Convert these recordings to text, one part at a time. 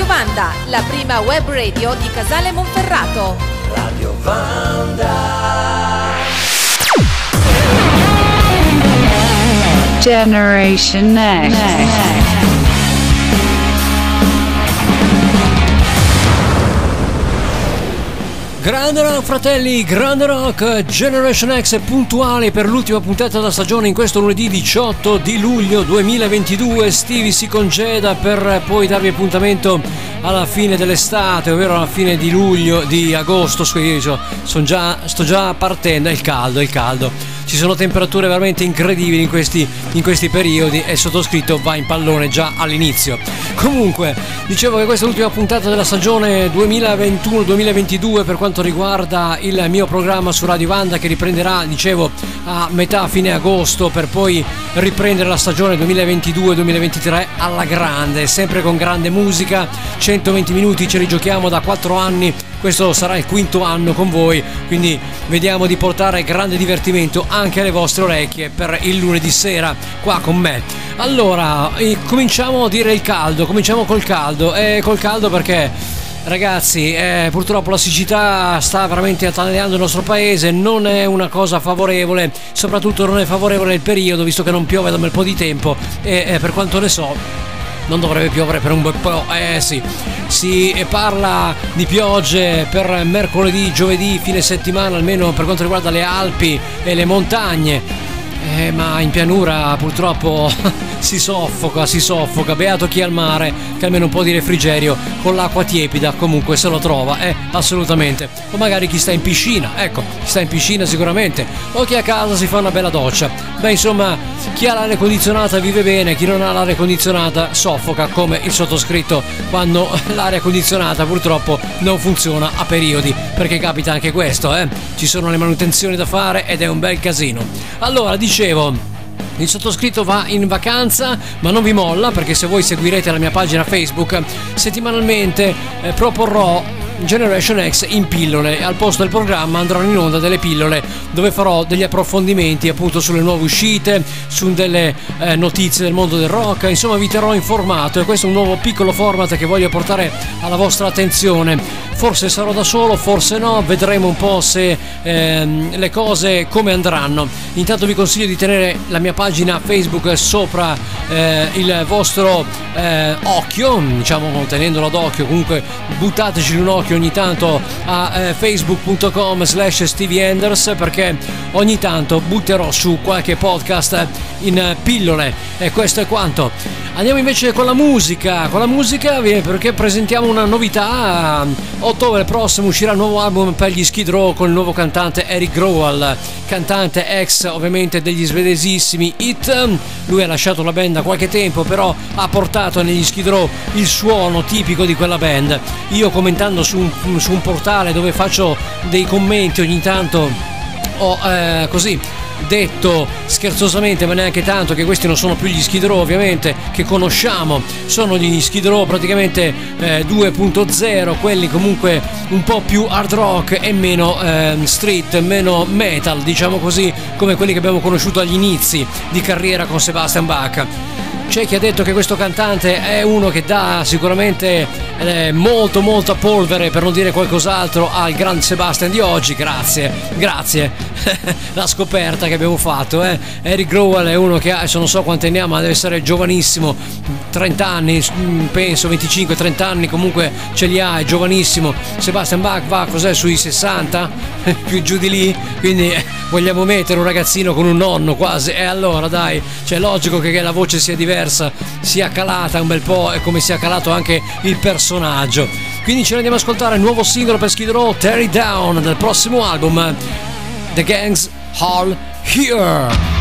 Radio Vanda, la prima web radio di Casale Monferrato. Radio Vanda. Generation Next. Grande rock fratelli, grande rock, Generation X puntuale per l'ultima puntata della stagione in questo lunedì 18 di luglio 2022. Stevie si congeda per poi darvi appuntamento alla fine dell'estate, ovvero alla fine di luglio, di agosto, già, sto già partendo, è il caldo, è il caldo ci sono temperature veramente incredibili in questi, in questi periodi e sottoscritto va in pallone già all'inizio. Comunque, dicevo che questa è l'ultima puntata della stagione 2021-2022 per quanto riguarda il mio programma su Radio Vanda che riprenderà, dicevo, a metà fine agosto per poi riprendere la stagione 2022-2023 alla grande, sempre con grande musica, 120 minuti ce li giochiamo da 4 anni questo sarà il quinto anno con voi, quindi vediamo di portare grande divertimento anche alle vostre orecchie per il lunedì sera qua con me. Allora, cominciamo a dire il caldo, cominciamo col caldo, e col caldo perché Ragazzi, eh, purtroppo la siccità sta veramente attanagliando il nostro paese, non è una cosa favorevole, soprattutto non è favorevole il periodo, visto che non piove da un bel po' di tempo e eh, per quanto ne so non dovrebbe piovere per un bel po'. Eh sì, si parla di piogge per mercoledì, giovedì, fine settimana, almeno per quanto riguarda le Alpi e le montagne. Eh, ma in pianura purtroppo si soffoca, si soffoca. Beato chi al mare, che almeno un po' di refrigerio con l'acqua tiepida comunque se lo trova, eh, assolutamente. O magari chi sta in piscina, ecco, chi sta in piscina sicuramente. O chi a casa si fa una bella doccia. Beh, insomma, chi ha l'aria condizionata vive bene, chi non ha l'aria condizionata soffoca come il sottoscritto quando l'aria condizionata purtroppo non funziona a periodi, perché capita anche questo, eh. Ci sono le manutenzioni da fare ed è un bel casino. Allora, il sottoscritto va in vacanza, ma non vi molla perché se voi seguirete la mia pagina Facebook, settimanalmente eh, proporrò Generation X in pillole. Al posto del programma andranno in onda delle pillole dove farò degli approfondimenti appunto sulle nuove uscite, su delle eh, notizie del mondo del rock, insomma vi terrò informato e questo è un nuovo piccolo format che voglio portare alla vostra attenzione. Forse sarò da solo, forse no, vedremo un po' se ehm, le cose come andranno. Intanto vi consiglio di tenere la mia pagina Facebook sopra eh, il vostro eh, occhio, diciamo tenendolo d'occhio, comunque buttateci un occhio ogni tanto a eh, facebook.com slash Stevie Anders perché ogni tanto butterò su qualche podcast in pillole e questo è quanto. Andiamo invece con la musica, con la musica perché presentiamo una novità. Ottobre prossimo uscirà il nuovo album per gli Skid Row con il nuovo cantante Eric Growal, cantante ex ovviamente degli svedesissimi Hit. Lui ha lasciato la band da qualche tempo, però ha portato negli Skid Row il suono tipico di quella band. Io commentando su un, su un portale dove faccio dei commenti ogni tanto ho eh, così detto scherzosamente ma neanche tanto che questi non sono più gli Skid Row ovviamente che conosciamo. Sono gli Skid Row praticamente eh, 2.0 quelli comunque un po' più hard rock e meno eh, street meno metal diciamo così come quelli che abbiamo conosciuto agli inizi di carriera con Sebastian Bach c'è chi ha detto che questo cantante è uno che dà sicuramente eh, molto molto polvere per non dire qualcos'altro al Grand Sebastian di oggi. Grazie grazie. La scoperta che abbiamo fatto eh. Eric Growell è uno che ha adesso non so quanti ne ha ma deve essere giovanissimo 30 anni mm, penso 25-30 anni comunque ce li ha è giovanissimo. Sebastian Bach va cos'è sui 60 più giù di lì? Quindi eh, vogliamo mettere un ragazzino con un nonno quasi? E allora dai cioè logico che la voce sia diversa diversa sia calata un bel po' e come sia calato anche il personaggio. Quindi ce ne andiamo ad ascoltare il nuovo singolo per Skid Row, Terry Down, del prossimo album, The Gangs Hall Here.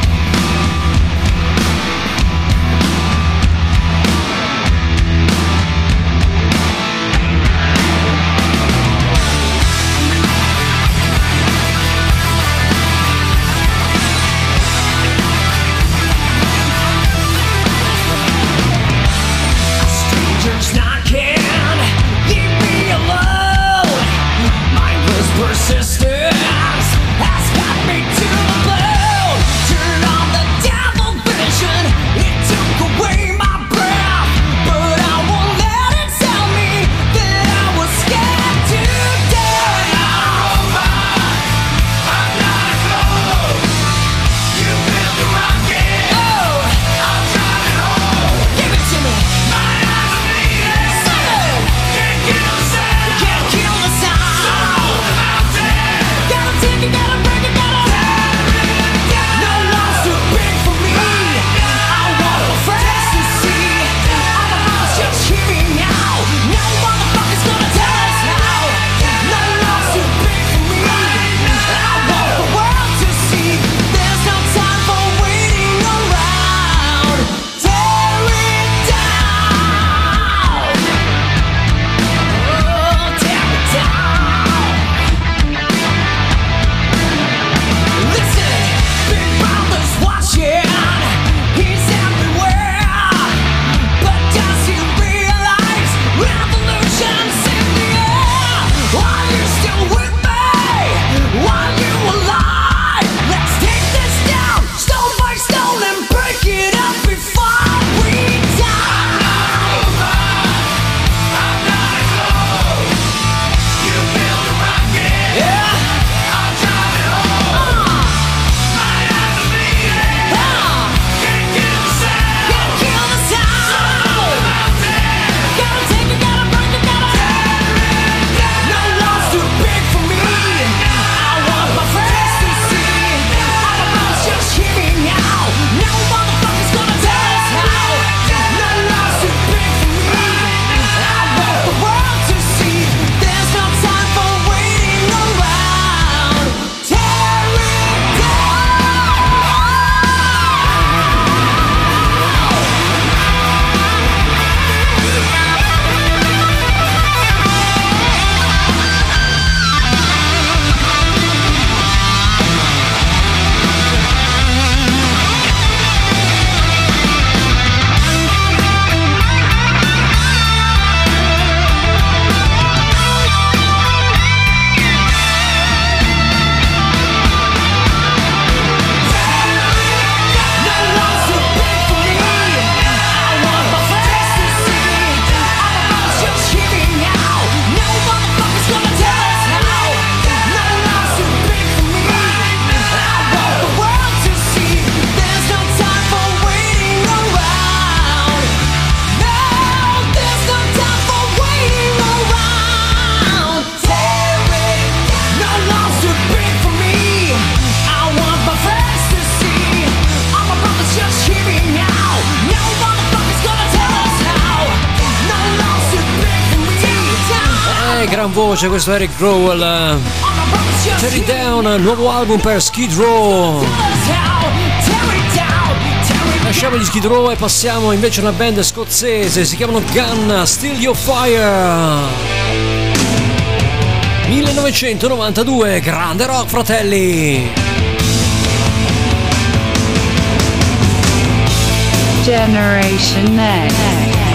Voce, questo Eric Growell. Terry Down, nuovo album per Skid Row. Lasciamo gli Skid Row e passiamo invece a una band scozzese, si chiamano Gun, Still Your Fire. 1992, grande rock fratelli! Generation Next.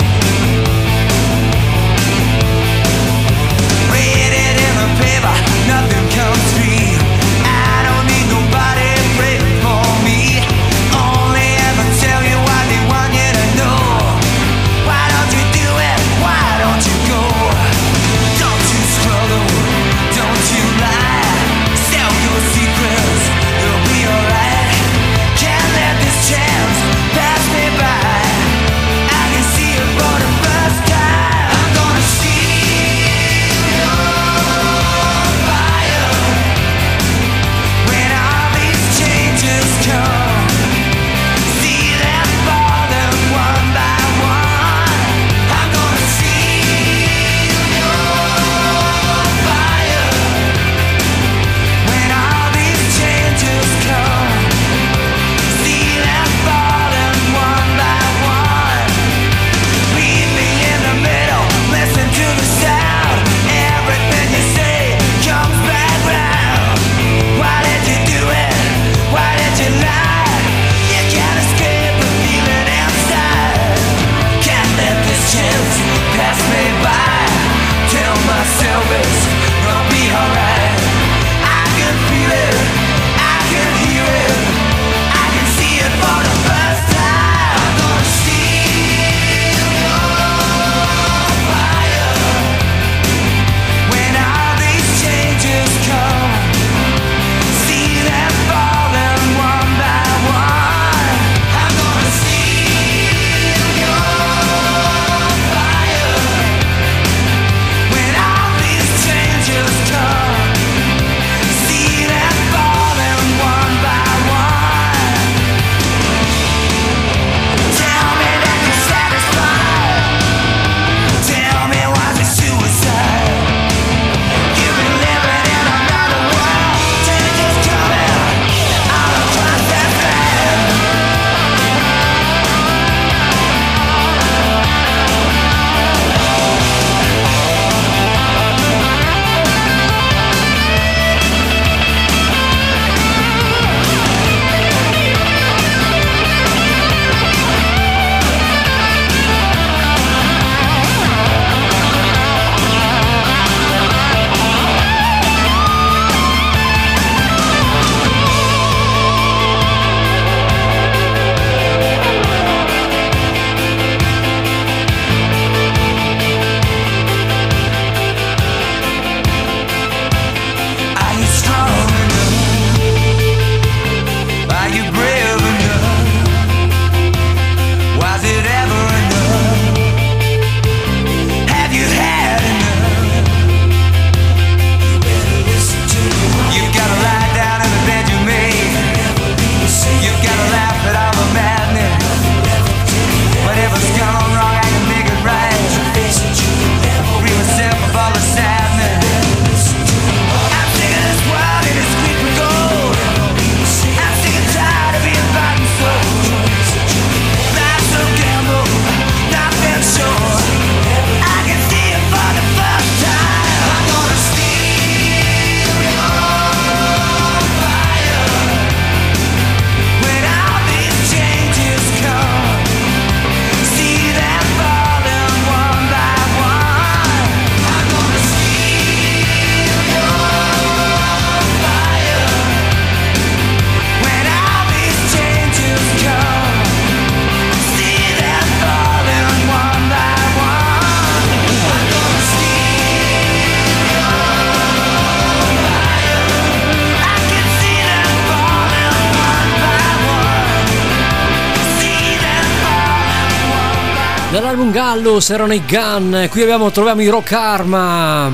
Gallus erano i Gun, qui abbiamo, troviamo i Rock Arma.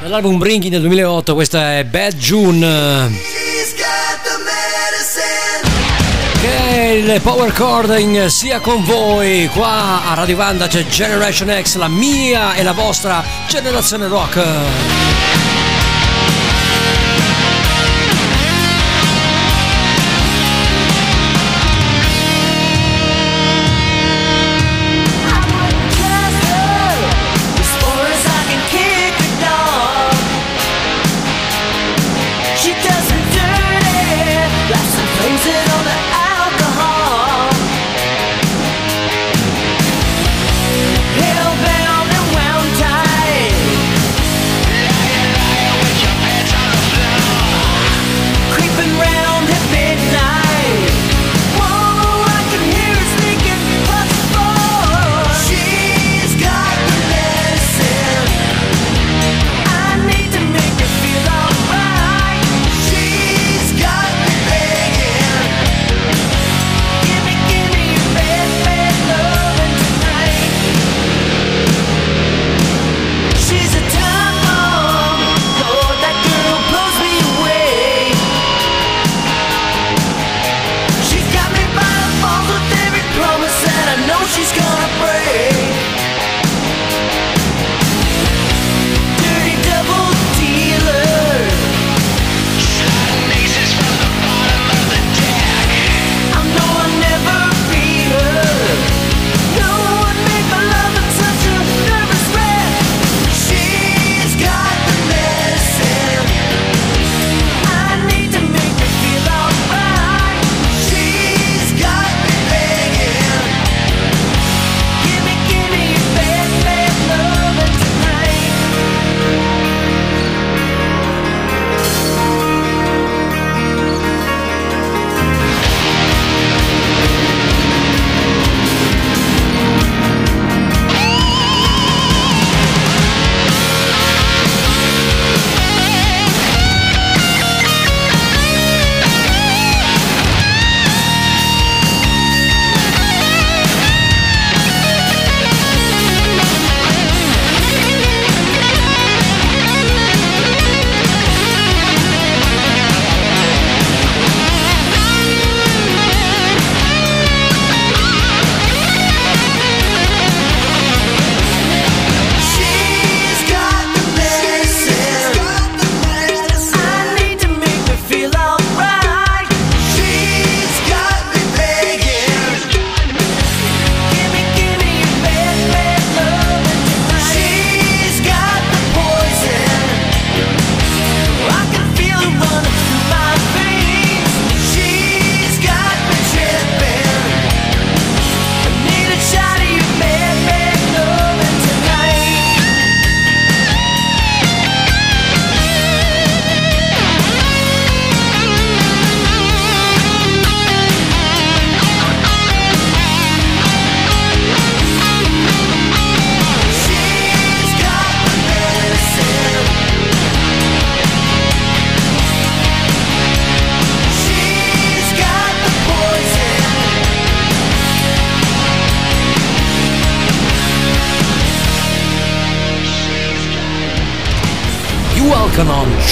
Dall'album Bringing del 2008 questa è Bad June. Che il power chording sia con voi qua a Radio Vanda c'è Generation X la mia e la vostra generazione rock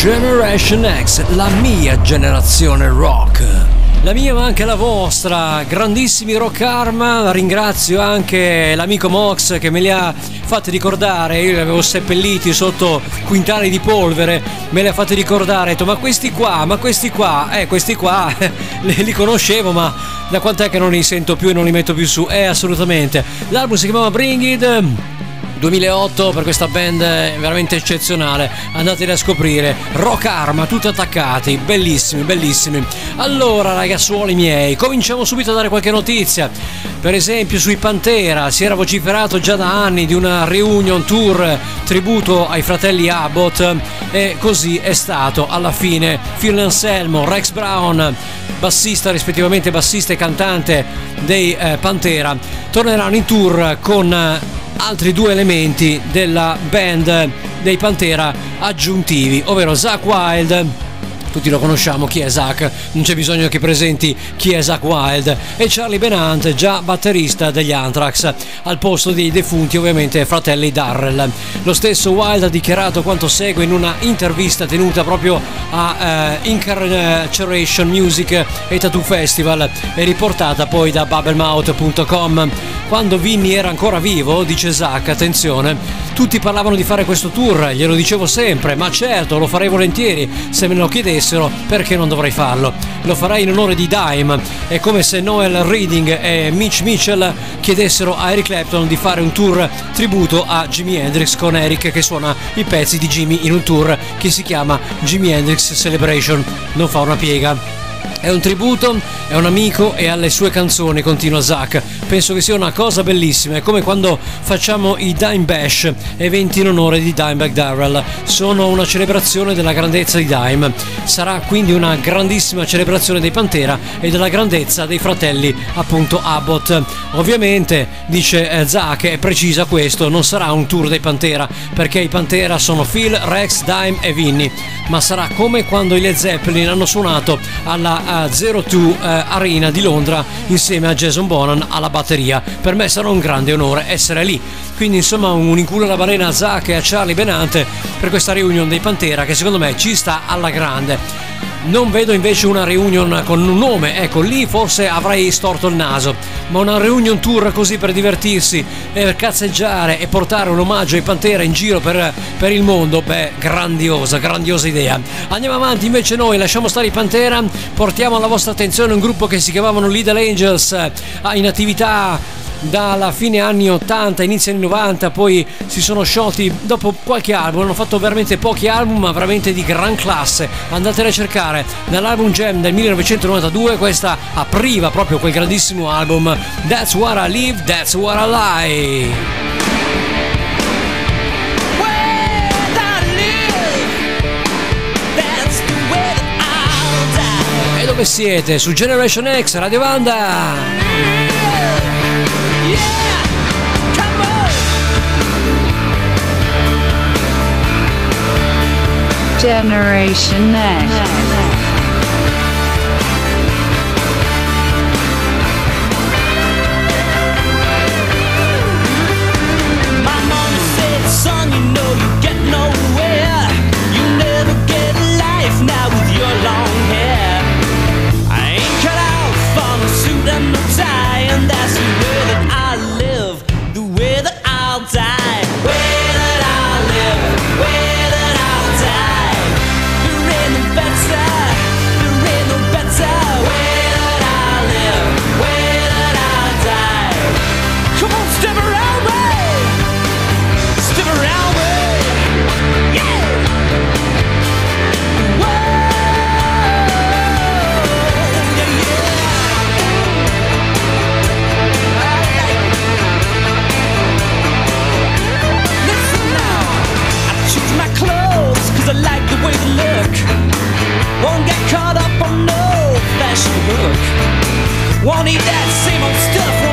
Generation X, la mia generazione rock. La mia ma anche la vostra, grandissimi rock arma, ringrazio anche l'amico Mox che me li ha fatti ricordare, io li avevo seppelliti sotto quintali di polvere, me li ha fatti ricordare, ho detto ma questi qua, ma questi qua, eh questi qua li, li conoscevo ma da quant'è che non li sento più e non li metto più su? Eh assolutamente, l'album si chiamava Bring It 2008 per questa band veramente eccezionale. Andateli a scoprire. Rock Arma, tutti attaccati, bellissimi, bellissimi. Allora, ragazzuoli miei, cominciamo subito a dare qualche notizia. Per esempio, sui Pantera si era vociferato già da anni di una reunion tour tributo ai fratelli Abbott e così è stato alla fine. Phil Anselmo, Rex Brown, bassista rispettivamente bassista e cantante dei eh, Pantera, torneranno in tour con altri due elementi della band dei Pantera aggiuntivi, ovvero Zach Wild tutti lo conosciamo chi è Zach, non c'è bisogno che presenti chi è Zach Wild e Charlie Benant, già batterista degli Anthrax, al posto dei defunti ovviamente fratelli Darrell. Lo stesso Wild ha dichiarato quanto segue in una intervista tenuta proprio a uh, Incarceration Music e Tattoo Festival e riportata poi da bubblemouth.com. Quando Vinny era ancora vivo, dice Zach, attenzione, tutti parlavano di fare questo tour, glielo dicevo sempre, ma certo lo farei volentieri, se me lo chiedessero perché non dovrei farlo. Lo farei in onore di Dime, è come se Noel Reading e Mitch Mitchell chiedessero a Eric Clapton di fare un tour tributo a Jimi Hendrix con Eric che suona i pezzi di Jimmy in un tour che si chiama Jimi Hendrix Celebration. Non fa una piega. È un tributo, è un amico e alle sue canzoni, continua Zach. Penso che sia una cosa bellissima, è come quando facciamo i Dime Bash, eventi in onore di Dimebag Darrell. Sono una celebrazione della grandezza di Dime. Sarà quindi una grandissima celebrazione dei Pantera e della grandezza dei fratelli appunto Abbott. Ovviamente, dice eh, Zach, è precisa questo, non sarà un tour dei Pantera, perché i Pantera sono Phil, Rex, Dime e Vinny, ma sarà come quando i Led Zeppelin hanno suonato alla uh, Zero Two uh, Arena di Londra insieme a Jason Bonan alla batteria. Per me sarà un grande onore essere lì. Quindi insomma un inculo alla balena a Zach e a Charlie Benante per questa reunion dei Pantera che secondo me ci sta alla grande. Non vedo invece una reunion con un nome, ecco lì forse avrei storto il naso, ma una reunion tour così per divertirsi, per cazzeggiare e portare un omaggio ai Pantera in giro per, per il mondo, beh, grandiosa, grandiosa idea. Andiamo avanti invece noi, lasciamo stare i Pantera, portiamo alla vostra attenzione un gruppo che si chiamavano Little Angels, eh, in attività dalla fine anni 80, inizio anni 90, poi si sono sciolti dopo qualche album, hanno fatto veramente pochi album, ma veramente di gran classe. Andatele a cercare nell'album Jam del 1992, questa apriva proprio quel grandissimo album That's What I Live, That's What I Lie. dove siete? Su Generation X, Radio Banda! Generation X. flash in. Won't eat that same old stuff.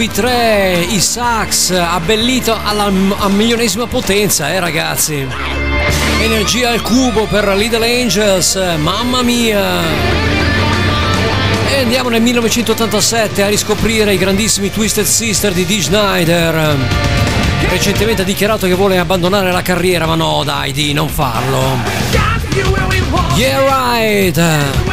Con Lemon B3, i sax, abbellito alla milionesima potenza, eh ragazzi. Energia al cubo per Little Angels, mamma mia. E andiamo nel 1987 a riscoprire i grandissimi Twisted Sister di Dee Schneider. Recentemente ha dichiarato che vuole abbandonare la carriera, ma no, dai, di non farlo. Yeah, right.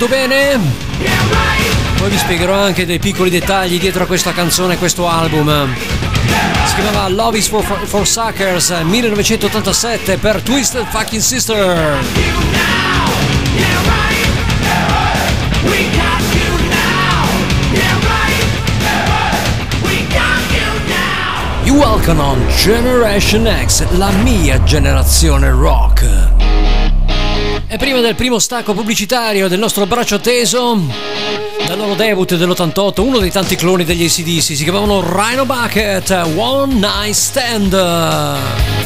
Tutto bene? Poi vi spiegherò anche dei piccoli dettagli dietro a questa canzone, a questo album. Si chiamava Love is for, for Suckers 1987 per Twisted Fucking Sister. You welcome on Generation X, la mia generazione rock. E prima del primo stacco pubblicitario del nostro braccio teso, dal loro debut dell'88, uno dei tanti cloni degli ACDC, si chiamavano Rhino Bucket One Night Stand.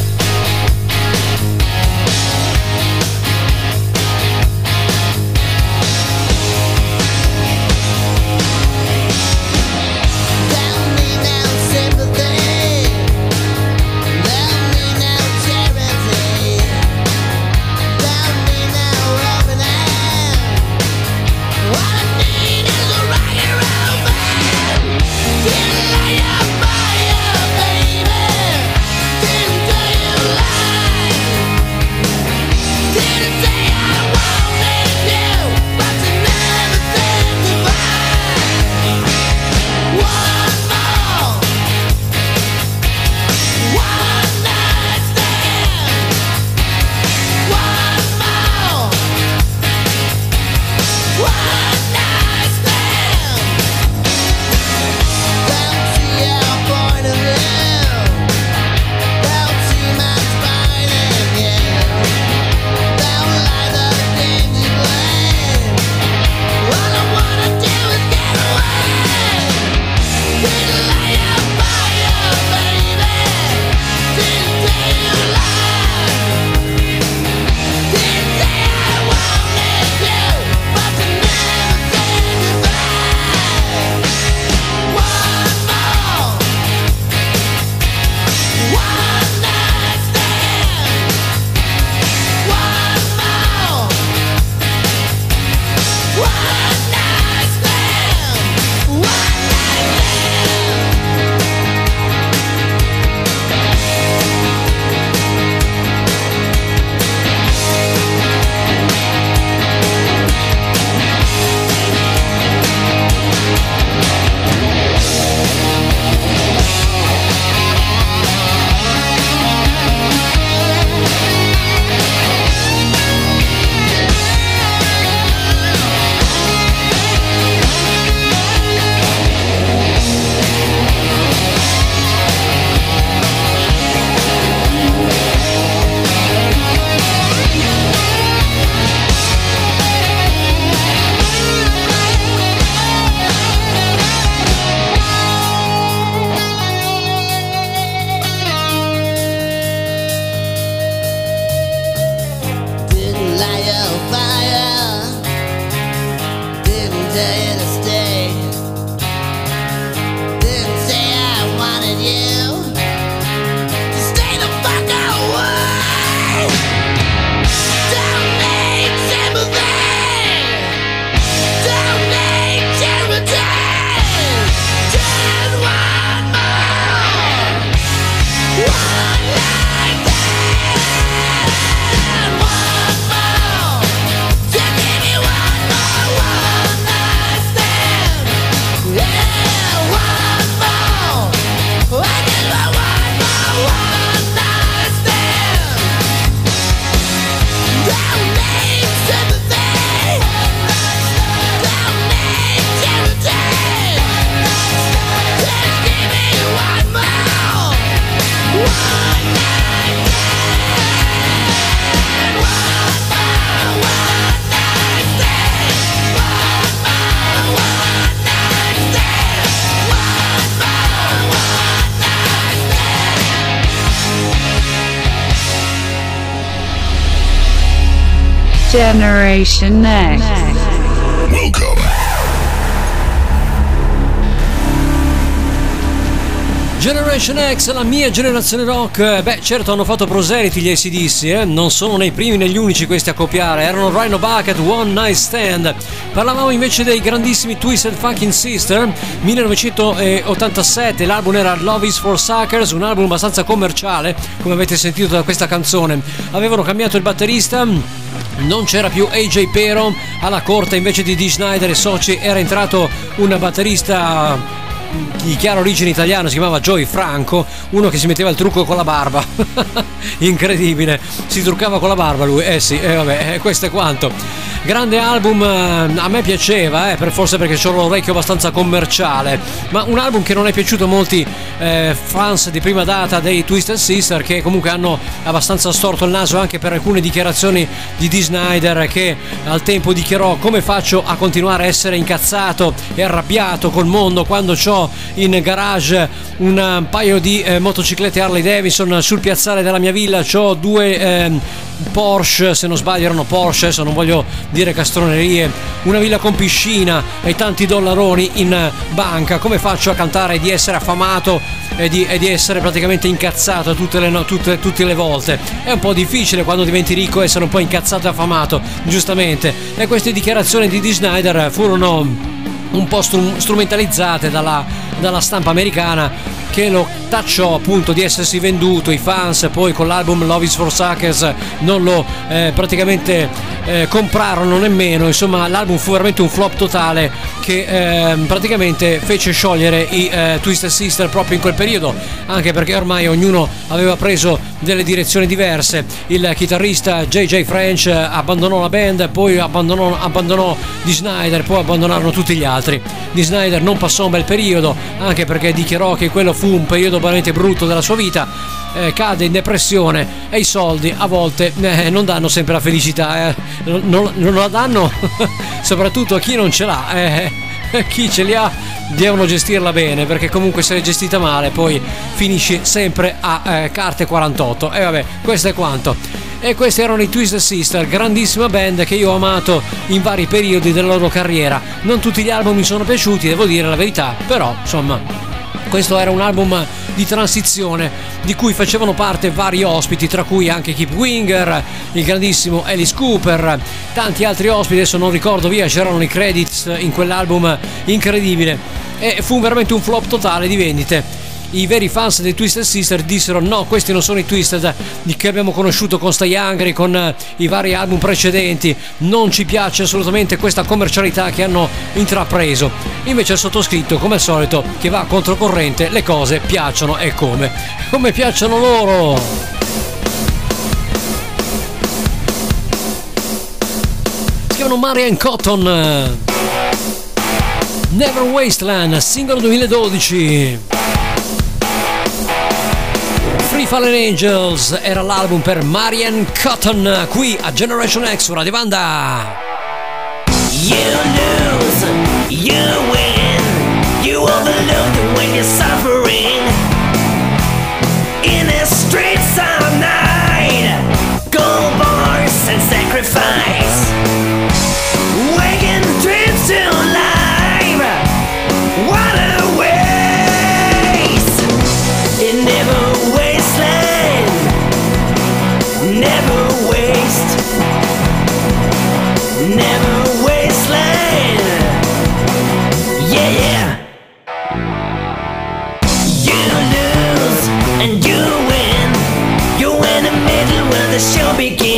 Generation X. Welcome. Generation X, la mia generazione rock. Beh, certo hanno fatto proseliti gli ACDC, eh? non sono nei primi né gli unici questi a copiare. Erano Rhino Bucket, One Night Stand. Parlavamo invece dei grandissimi Twisted Fucking Sister, 1987. L'album era Love is for Suckers, un album abbastanza commerciale, come avete sentito da questa canzone. Avevano cambiato il batterista. Non c'era più AJ Pero alla corte invece di Dee Schneider e soci era entrato un batterista di chiara origine italiana, si chiamava Joey Franco, uno che si metteva il trucco con la barba. Incredibile, si truccava con la barba lui. Eh sì, eh vabbè, eh, questo è quanto. Grande album, eh, a me piaceva, eh, forse perché ho l'orecchio abbastanza commerciale, ma un album che non è piaciuto a molti eh, fans di prima data dei Twisted Sister che comunque hanno abbastanza storto il naso anche per alcune dichiarazioni di Dee Snyder che al tempo dichiarò come faccio a continuare a essere incazzato e arrabbiato col mondo quando ho in garage un paio di eh, motociclette Harley Davidson sul piazzale della mia villa, ho due eh, Porsche, se non sbaglio erano Porsche, adesso non voglio dire castronerie, una villa con piscina e tanti dollaroni in banca, come faccio a cantare di essere affamato e di, e di essere praticamente incazzato tutte le, no, tutte, tutte le volte? È un po' difficile quando diventi ricco essere un po' incazzato e affamato, giustamente. E queste dichiarazioni di Dee Snyder furono un po' strumentalizzate dalla, dalla stampa americana che lo tacciò appunto di essersi venduto, i fans poi con l'album Love is for Suckers non lo eh, praticamente eh, comprarono nemmeno, insomma l'album fu veramente un flop totale che eh, praticamente fece sciogliere i eh, Twisted Sister proprio in quel periodo, anche perché ormai ognuno aveva preso delle direzioni diverse, il chitarrista JJ French abbandonò la band, poi abbandonò, abbandonò Dee Snyder, poi abbandonarono tutti gli altri. Dee Snyder non passò un bel periodo, anche perché dichiarò che quello fu un periodo veramente brutto della sua vita, eh, cade in depressione e i soldi a volte eh, non danno sempre la felicità, eh. non, non, la danno soprattutto a chi non ce l'ha. Eh. chi ce li ha devono gestirla bene perché comunque se è gestita male poi finisci sempre a eh, carte 48 e vabbè questo è quanto e questi erano i Twisted Sister, grandissima band che io ho amato in vari periodi della loro carriera. Non tutti gli album mi sono piaciuti, devo dire la verità, però insomma questo era un album di transizione di cui facevano parte vari ospiti, tra cui anche Keep Winger, il grandissimo Alice Cooper, tanti altri ospiti, adesso non ricordo via, c'erano i credits in quell'album incredibile. E fu veramente un flop totale di vendite i veri fans dei Twisted Sister dissero no, questi non sono i Twisted che abbiamo conosciuto con Stay Hungry, con uh, i vari album precedenti, non ci piace assolutamente questa commercialità che hanno intrapreso. Invece il sottoscritto, come al solito, che va controcorrente, le cose piacciono e come? Come piacciono loro! Si chiamano Marian Cotton. Never Wasteland, singolo 2012. Fallen Angels era l'album per Marian Cotton qui a Generation X su Radio Vanda. You lose, you win, you overlook when you're suffering. The show begin.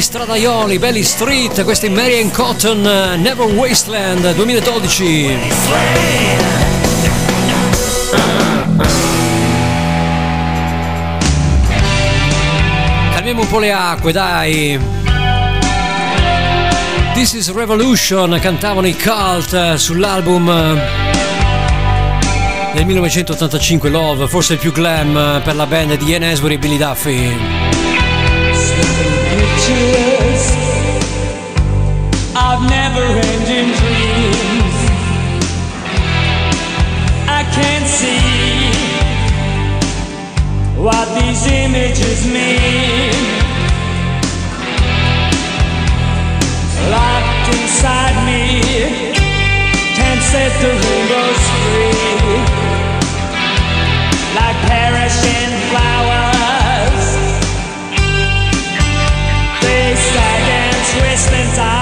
Stradaioli, belli street, questi Marian Cotton, Never Wasteland 2012. Calmiamo un po' le acque, dai. This is Revolution, cantavano i Cult sull'album del 1985 Love, forse il più glam per la band di Ian Asbury e Billy Duffy. I've never ending dreams. I can't see what these images mean. Locked inside me, can't set the rainbows free. Like perishing flowers, spent time.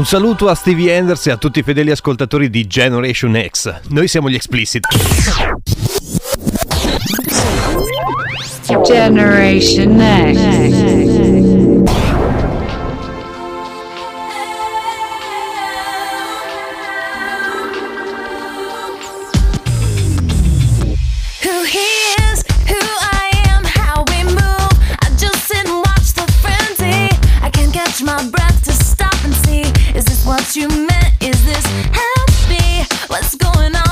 Un saluto a Stevie Anders e a tutti i fedeli ascoltatori di Generation X. Noi siamo gli Explicit. Generation Next. You meant? Is this me? What's going on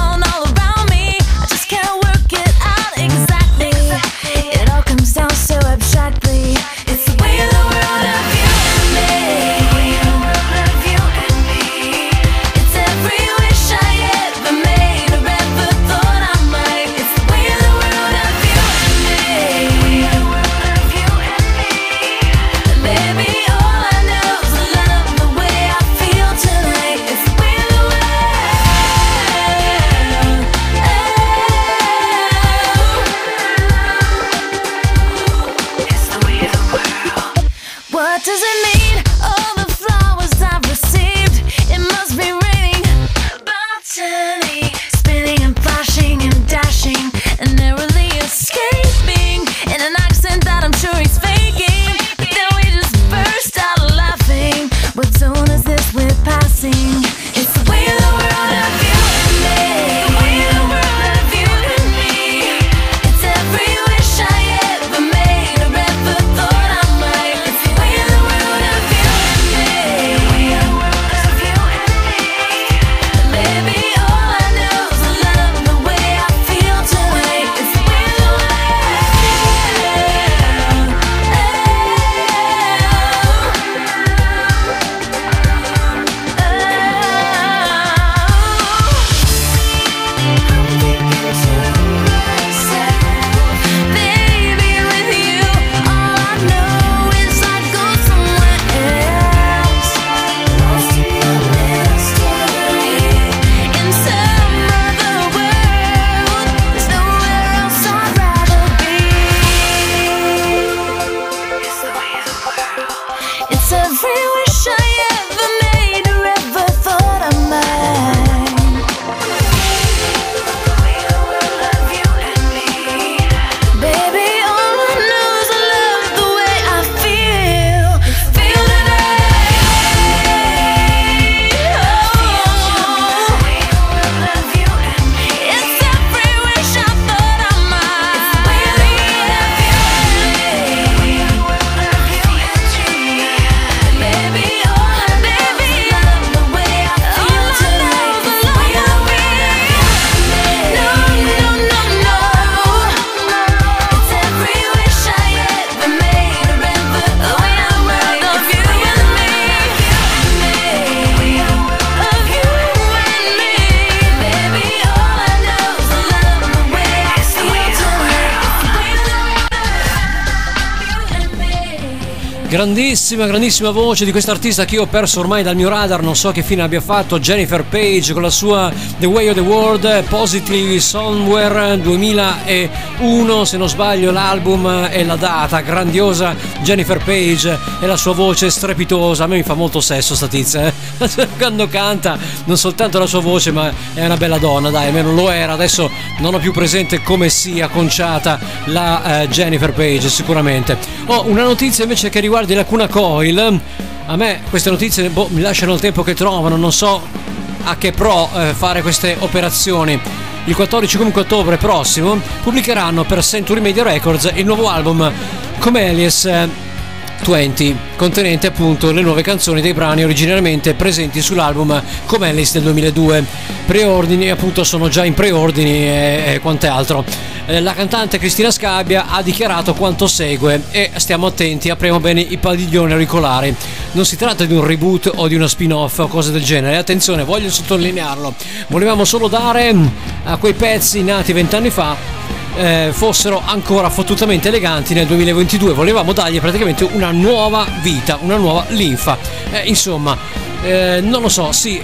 Grandissima, grandissima voce di questa artista che io ho perso ormai dal mio radar, non so che fine abbia fatto, Jennifer Page con la sua The Way of the World, Positive Somewhere 2001, se non sbaglio l'album e la data, grandiosa Jennifer Page e la sua voce strepitosa, a me mi fa molto sesso sta tizia, eh? quando canta, non soltanto la sua voce ma è una bella donna, dai, almeno lo era, adesso non ho più presente come sia conciata la eh, Jennifer Page sicuramente. Ho una notizia invece che riguarda la Cuna Coil. A me queste notizie boh, mi lasciano il tempo che trovano, non so a che pro eh, fare queste operazioni. Il 14 comunque ottobre prossimo pubblicheranno per Century Media Records il nuovo album Comelius eh, 20, contenente appunto le nuove canzoni dei brani originariamente presenti sull'album Comelius del 2002. Preordini appunto sono già in preordini e, e quante altro. Eh, La cantante Cristina Scabbia ha dichiarato quanto segue e stiamo attenti, apriamo bene i padiglioni auricolari. Non si tratta di un reboot o di uno spin-off o cose del genere, attenzione, voglio sottolinearlo. Volevamo solo dare a quei pezzi nati vent'anni fa eh, fossero ancora fottutamente eleganti nel 2022. Volevamo dargli praticamente una nuova vita, una nuova linfa. Eh, insomma, eh, non lo so, sì,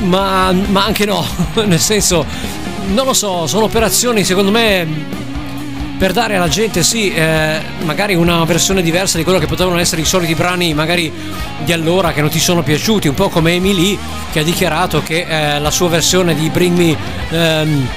ma, ma anche no, nel senso, non lo so, sono operazioni secondo me per dare alla gente sì eh, magari una versione diversa di quello che potevano essere i soliti brani magari di allora che non ti sono piaciuti un po' come Emily che ha dichiarato che eh, la sua versione di Bring Me ehm,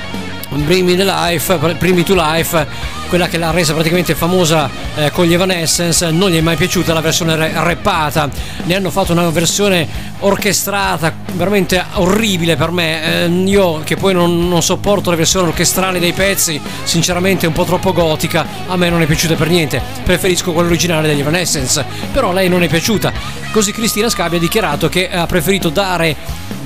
Bring Me the Life Bring Me to Life quella che l'ha resa praticamente famosa eh, con gli Evanescence non gli è mai piaciuta la versione rappata ne hanno fatto una versione orchestrata veramente orribile per me. Eh, io che poi non, non sopporto le versioni orchestrali dei pezzi sinceramente un po' troppo gotica a me non è piaciuta per niente. Preferisco quella originale degli Evanescence però a lei non è piaciuta. Così Cristina Scabbia ha dichiarato che ha preferito dare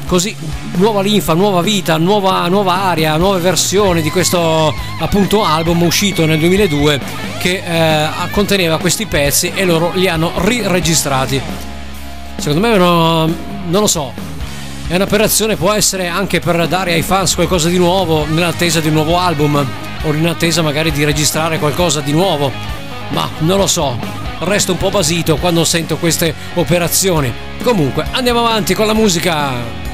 così nuova linfa, nuova vita, nuova, nuova aria, nuove versioni di questo appunto album uscito nel 2002 che eh, conteneva questi pezzi e loro li hanno riregistrati. Secondo me è una, non lo so, è un'operazione può essere anche per dare ai fans qualcosa di nuovo nell'attesa di un nuovo album o in attesa magari di registrare qualcosa di nuovo, ma non lo so, resto un po' basito quando sento queste operazioni. Comunque, andiamo avanti con la musica.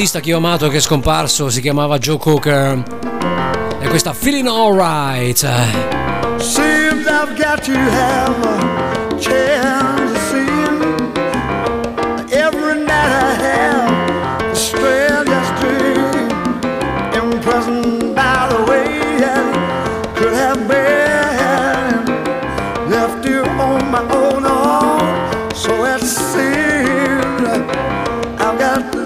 artista che ho amato che è scomparso si chiamava Joe Cocker. E questa Feeling Alright. Seems I've got to have a chance to see him. Every night I have a strangest dream Impressed by the way I could have been Left you on my own, own. so it seems I've got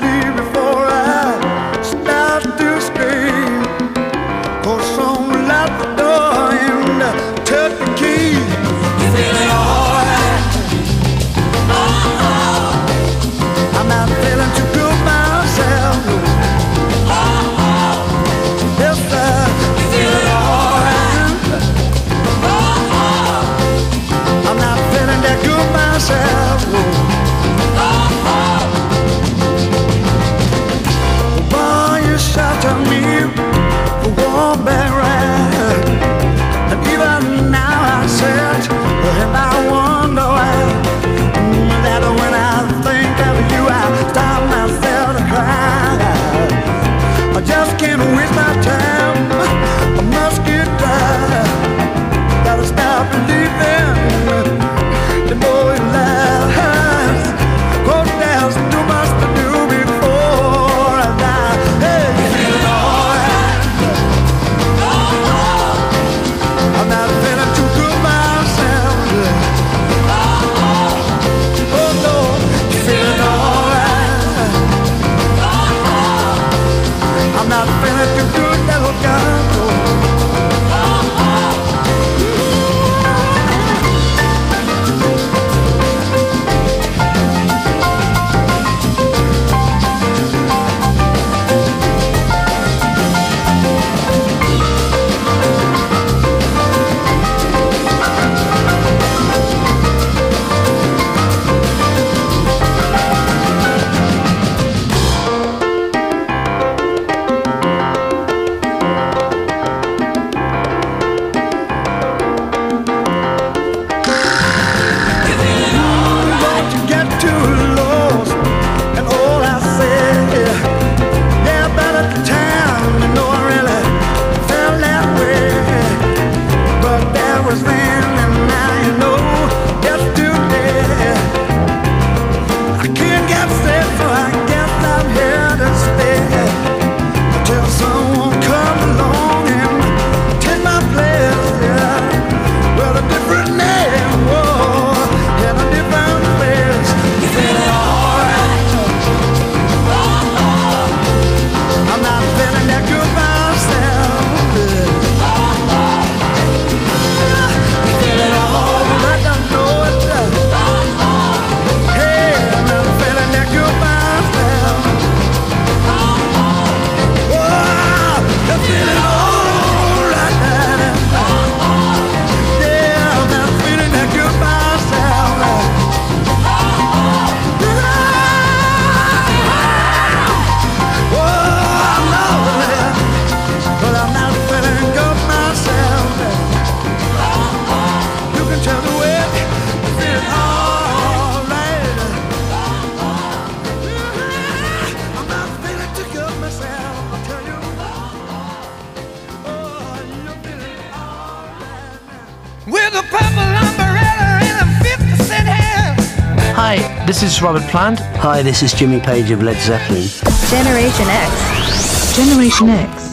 this is Robert Plant. Hi, this is Jimmy Page of Led Zeppelin. Generation X. Generation X.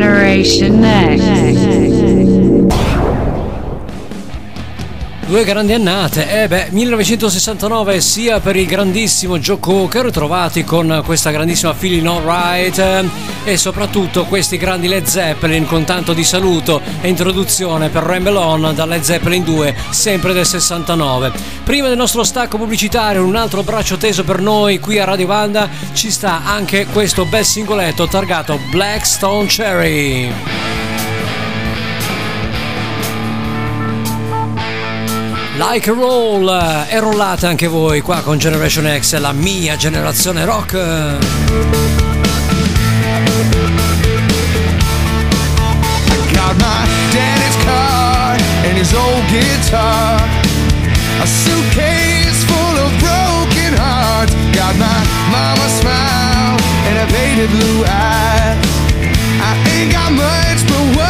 Generation X. Due grandi annate, eh beh, 1969 sia per il grandissimo Joe Cocker, trovati con questa grandissima Feeling Alright, eh, e soprattutto questi grandi Led Zeppelin con tanto di saluto e introduzione per Ramble On da Led Zeppelin 2, sempre del 69. Prima del nostro stacco pubblicitario, un altro braccio teso per noi qui a Radio Banda, ci sta anche questo bel singoletto targato Blackstone Cherry. Like a Roll eh, e rollate anche voi qua con Generation X, la mia generazione rock. I got my daddy's car and his old guitar. A suitcase full of broken hearts. Got my mama's smile and a faded blue eye. I ain't got much, but what?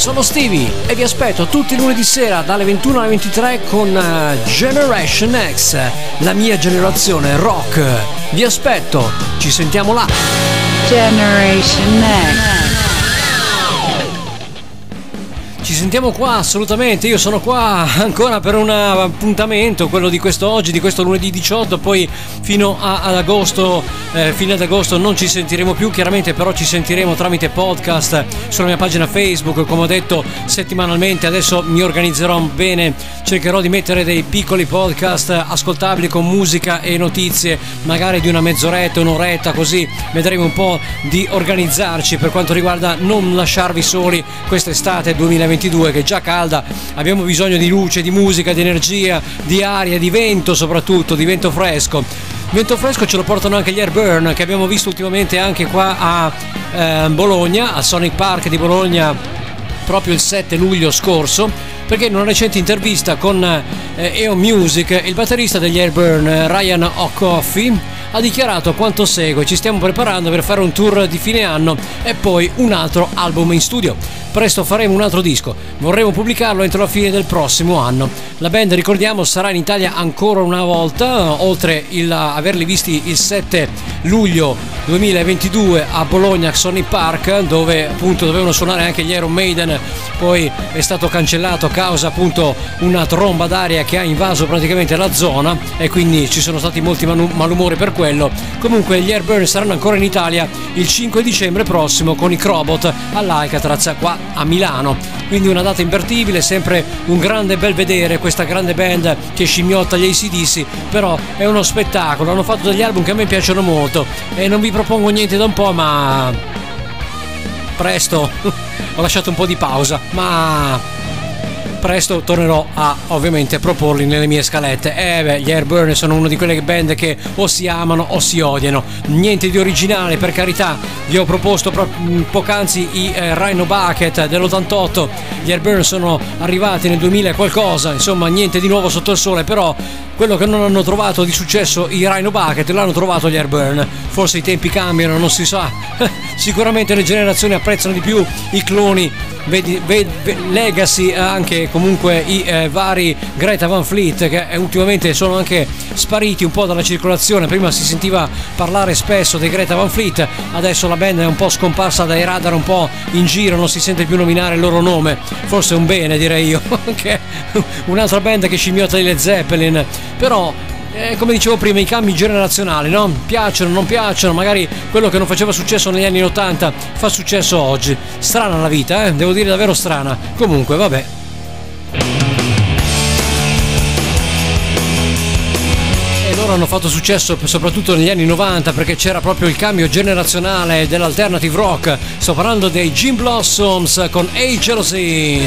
sono Stevie e vi aspetto tutti i lunedì sera dalle 21 alle 23 con eh, Generation X, la mia generazione rock. Vi aspetto, ci sentiamo là. Generation Next. Sentiamo qua assolutamente, io sono qua ancora per un appuntamento, quello di questo oggi, di questo lunedì 18, poi fino a- ad agosto, eh, fine ad agosto non ci sentiremo più, chiaramente però ci sentiremo tramite podcast sulla mia pagina Facebook, come ho detto settimanalmente, adesso mi organizzerò bene, cercherò di mettere dei piccoli podcast ascoltabili con musica e notizie, magari di una mezz'oretta, un'oretta, così vedremo un po' di organizzarci. Per quanto riguarda non lasciarvi soli quest'estate 2022 che è già calda, abbiamo bisogno di luce, di musica, di energia, di aria, di vento soprattutto, di vento fresco. Vento fresco ce lo portano anche gli Airburn che abbiamo visto ultimamente anche qua a eh, Bologna, al Sonic Park di Bologna proprio il 7 luglio scorso perché in una recente intervista con eh, EO Music il batterista degli Airburn Ryan O'Coffey ha dichiarato quanto segue ci stiamo preparando per fare un tour di fine anno e poi un altro album in studio. Presto faremo un altro disco. Vorremmo pubblicarlo entro la fine del prossimo anno. La band ricordiamo sarà in Italia ancora una volta oltre il averli visti il 7 luglio 2022 a Bologna Sony Park dove appunto dovevano suonare anche gli Iron Maiden. Poi è stato cancellato a causa appunto una tromba d'aria che ha invaso praticamente la zona e quindi ci sono stati molti malumori per quello. Comunque gli Airburn saranno ancora in Italia il 5 dicembre prossimo con i Crobot all'Alcatraz qua a Milano. Quindi una data impertibile sempre un grande bel vedere questa grande band che scimmiotta gli ACDC però è uno spettacolo. Hanno fatto degli album che a me piacciono molto. E non vi propongo niente da un po' ma presto. Ho lasciato un po' di pausa ma presto tornerò a ovviamente proporli nelle mie scalette. Eh beh, gli Airburn sono una di quelle band che o si amano o si odiano. Niente di originale, per carità. Vi ho proposto poc'anzi i eh, Rhino Bucket dell'88. Gli Airburn sono arrivati nel 2000 e qualcosa, insomma, niente di nuovo sotto il sole, però quello che non hanno trovato di successo i Rhino Bucket l'hanno trovato gli Airburn. Forse i tempi cambiano, non si sa. Sicuramente le generazioni apprezzano di più i cloni vedi, ve- ve- Legacy anche comunque i eh, vari Greta Van Fleet che eh, ultimamente sono anche spariti un po' dalla circolazione. Prima si sentiva parlare spesso dei Greta Van Fleet adesso la band è un po' scomparsa dai radar un po' in giro non si sente più nominare il loro nome. Forse è un bene direi io che un'altra band che scimmiotta di Led Zeppelin. Però eh, come dicevo prima, i cambi generazionali, no? Piacciono, non piacciono, magari quello che non faceva successo negli anni 80 fa successo oggi. Strana la vita, eh? Devo dire davvero strana. Comunque, vabbè. Hanno fatto successo soprattutto negli anni 90 perché c'era proprio il cambio generazionale dell'alternative rock. Sto parlando dei Jim Blossoms con A Jealousy.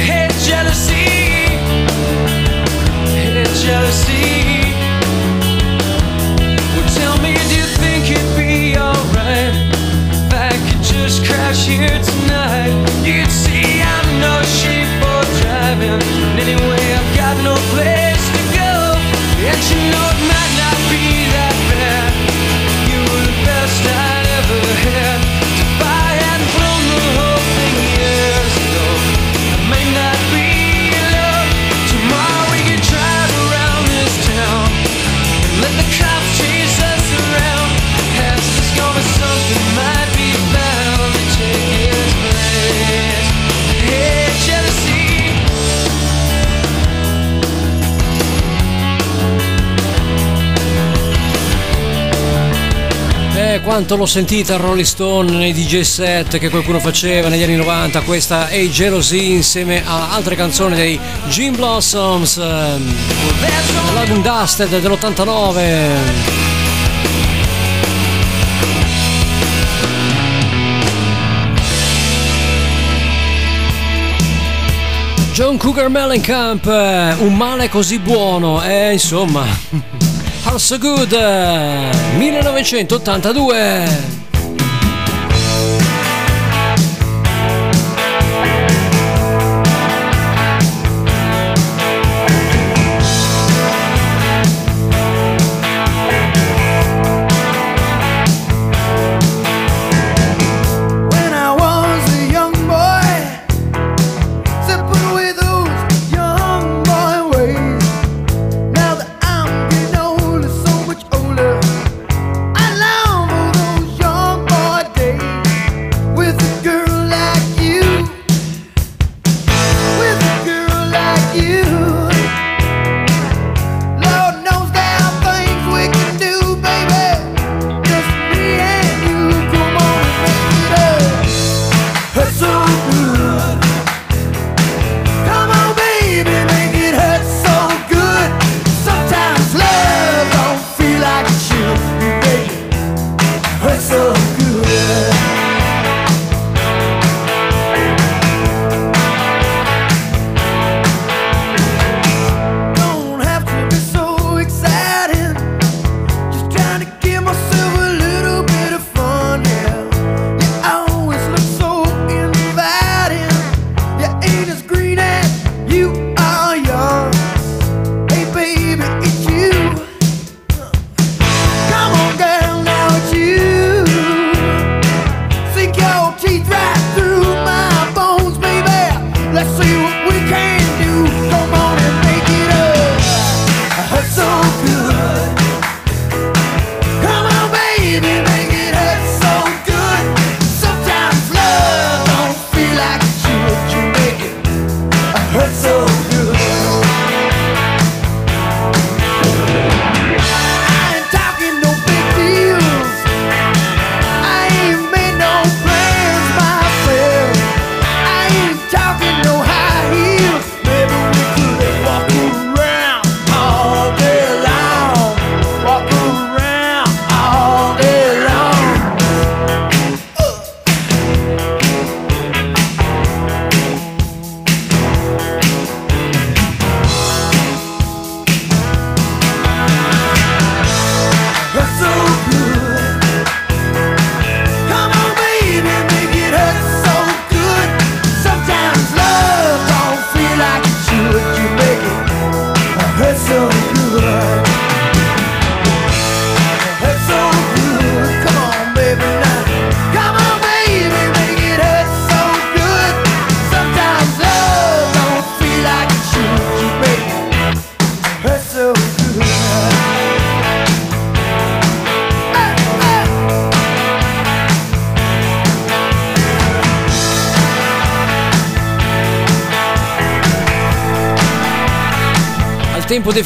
Hey, jealousy. Hey, jealousy. Well, tell me, do you think it'd be alright if I could just crash here tonight? You'd see I'm no sheep for driving. And anyway, I've got no place to go. And you know. Quanto l'ho sentita il Rolling Stone nei DJ set che qualcuno faceva negli anni 90, questa è Jealousy insieme a altre canzoni dei Jim Blossoms, ehm, l'album Dusted dell'89. John Cougar Mellencamp, eh, un male così buono, eh, insomma... How So Good eh, 1982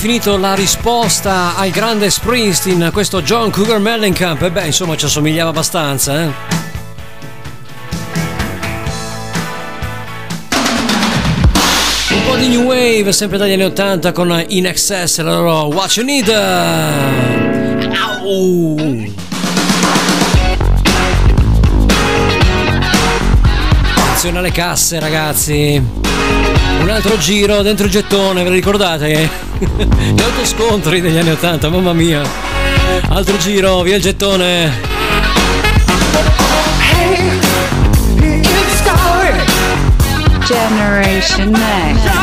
definito la risposta al grande Springsteen, questo John Cougar Mellencamp, e beh insomma ci assomigliava abbastanza. Eh? New Wave, sempre dagli anni 80 con In Excess e la loro What You Need. Ow. Attenzione alle casse, ragazzi. Un altro giro dentro il gettone, ve lo ricordate? Gli autoscontri degli anni 80, mamma mia. Altro giro, via il gettone. Generation Next.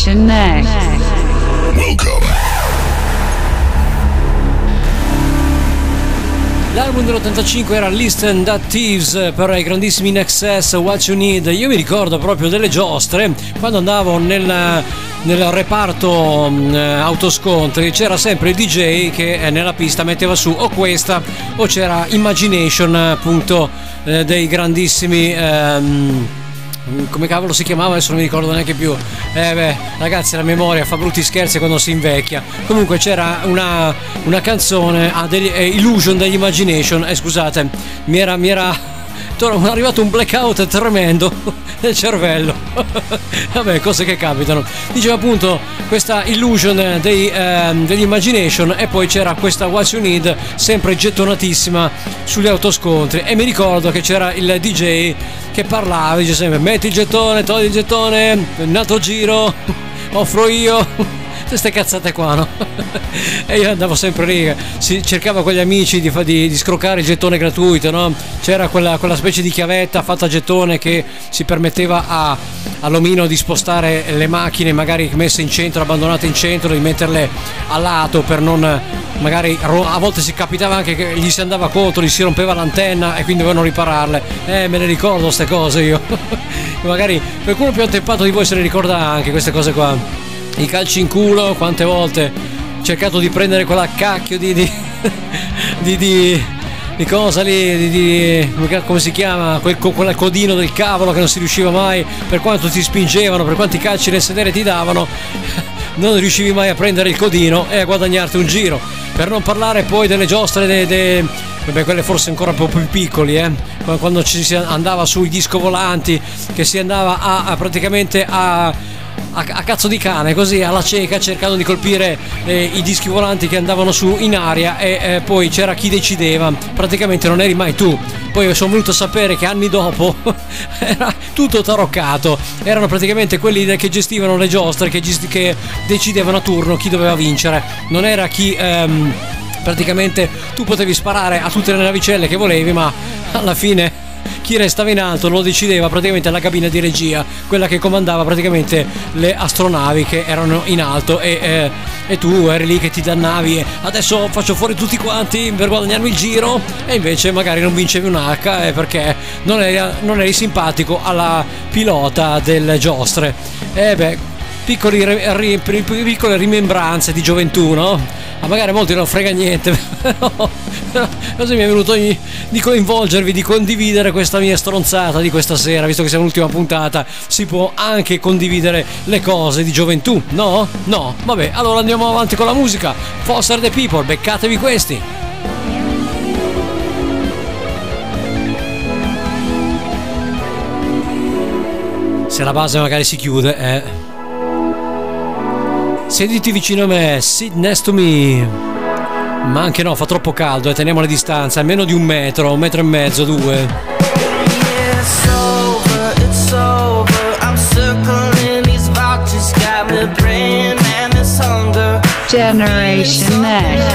Generation Next. Welcome. L'album dell'85 era Listen That Thieves per i grandissimi In Excess What You Need. Io mi ricordo proprio delle giostre quando andavo nel, nel reparto mh, autoscontri c'era sempre il DJ che eh, nella pista metteva su o questa o c'era Imagination appunto eh, dei grandissimi ehm, come cavolo si chiamava? Adesso non mi ricordo neanche più. Eh beh ragazzi la memoria fa brutti scherzi quando si invecchia. Comunque c'era una, una canzone ah, degli, eh, Illusion degli Imagination. Eh, scusate mi era, mi era è arrivato un blackout tremendo nel cervello. Vabbè cose che capitano. Diceva appunto questa illusion dei, ehm, degli imagination e poi c'era questa What You Need sempre gettonatissima sugli autoscontri. E mi ricordo che c'era il DJ che parlava dice sempre metti il gettone togli il gettone un altro giro offro io queste cazzate qua, no? e io andavo sempre lì, si cercava con gli amici di, di, di scroccare il gettone gratuito, no? C'era quella, quella specie di chiavetta fatta a gettone che si permetteva a, all'omino di spostare le macchine, magari messe in centro, abbandonate in centro, di metterle a lato per non. magari a volte si capitava anche che gli si andava contro, gli si rompeva l'antenna e quindi dovevano ripararle. Eh, me ne ricordo queste cose io. magari qualcuno più attempato di voi se ne ricorda anche queste cose qua i calci in culo, quante volte ho cercato di prendere quella cacchio di, di, di, di, di cosa lì, di, di- come si chiama, quel, quel codino del cavolo che non si riusciva mai, per quanto ti spingevano, per quanti calci nel sedere ti davano, non riuscivi mai a prendere il codino e a guadagnarti un giro. Per non parlare poi delle giostre, de, de- vabbè, quelle forse ancora un po' più piccoli, eh? Quando- ci si andava sui disco volanti, che si andava a, a praticamente a a, cazzo di cane, così alla cieca, cercando di colpire eh, i dischi volanti che andavano su in aria e eh, poi c'era chi decideva, praticamente non eri mai tu. Poi sono venuto a sapere che anni dopo era tutto taroccato, erano praticamente quelli che gestivano le giostre, che, gesti- che decidevano a turno chi doveva vincere, non era chi... ehm, praticamente tu potevi sparare a tutte le navicelle che volevi, ma alla fine chi restava in alto lo decideva praticamente la cabina di regia, quella che comandava praticamente le astronavi che erano in alto e, eh, e tu eri lì che ti dannavi e adesso faccio fuori tutti quanti per guadagnarmi il giro e invece magari non vincevi un H eh, perché non eri, non eri simpatico alla pilota delle giostre. E beh, piccoli ri- pi- piccole rimembranze di gioventù, no? Ma magari a molti non frega niente, però così mi è venuto di, di coinvolgervi, di condividere questa mia stronzata di questa sera, visto che siamo l'ultima puntata, si può anche condividere le cose di gioventù, no? No? Vabbè, allora andiamo avanti con la musica. Foster the People, beccatevi questi. Se la base magari si chiude, eh. Sediti vicino a me, sit next to me. Ma anche no, fa troppo caldo e teniamo le distanze, almeno di un metro, un metro e mezzo, due. It's over, it's over. I'm circling these vouchers, got me praying, man, this hunger. Generation Next.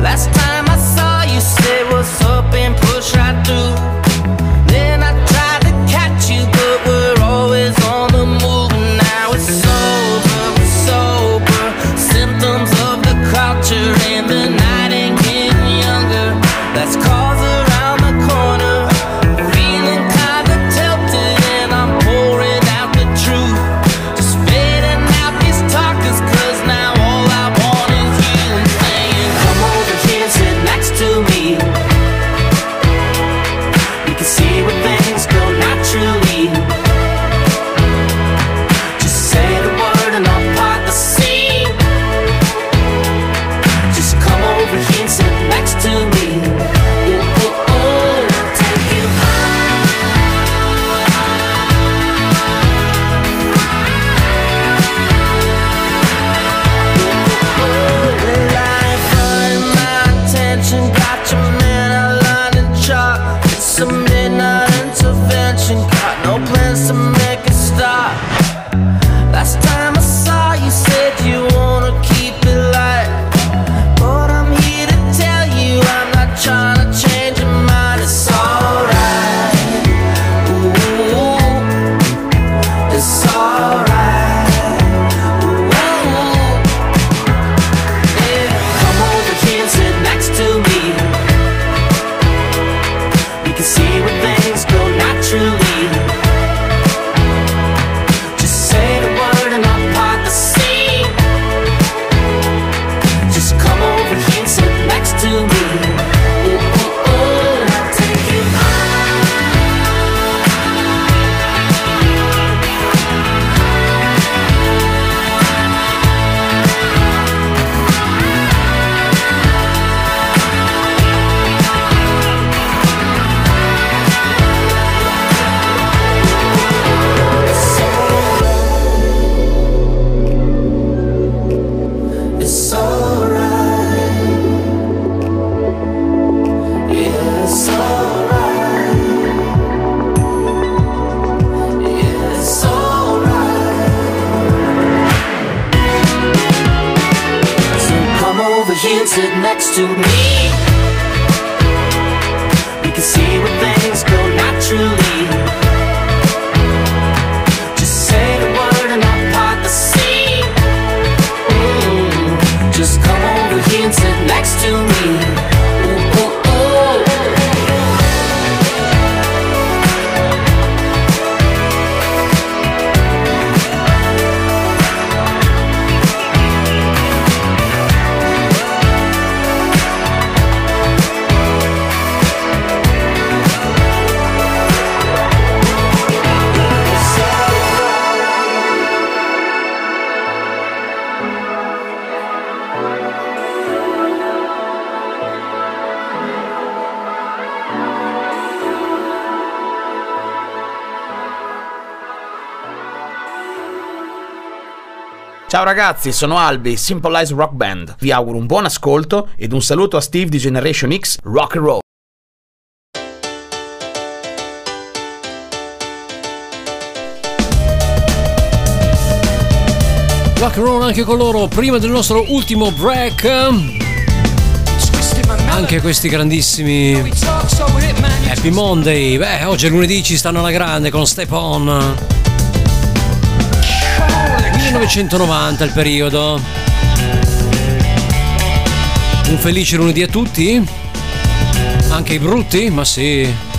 Last time I saw you, say what's up and push right through. Ragazzi, sono Albi, Simple Eyes Rock Band. Vi auguro un buon ascolto ed un saluto a Steve di Generation X Rock and Roll. Rock and roll anche con loro prima del nostro ultimo break. Anche questi grandissimi Happy Monday. Beh, oggi è lunedì, ci stanno alla grande con Step On. 1990 il periodo. Un felice lunedì a tutti? Anche i brutti? Ma sì.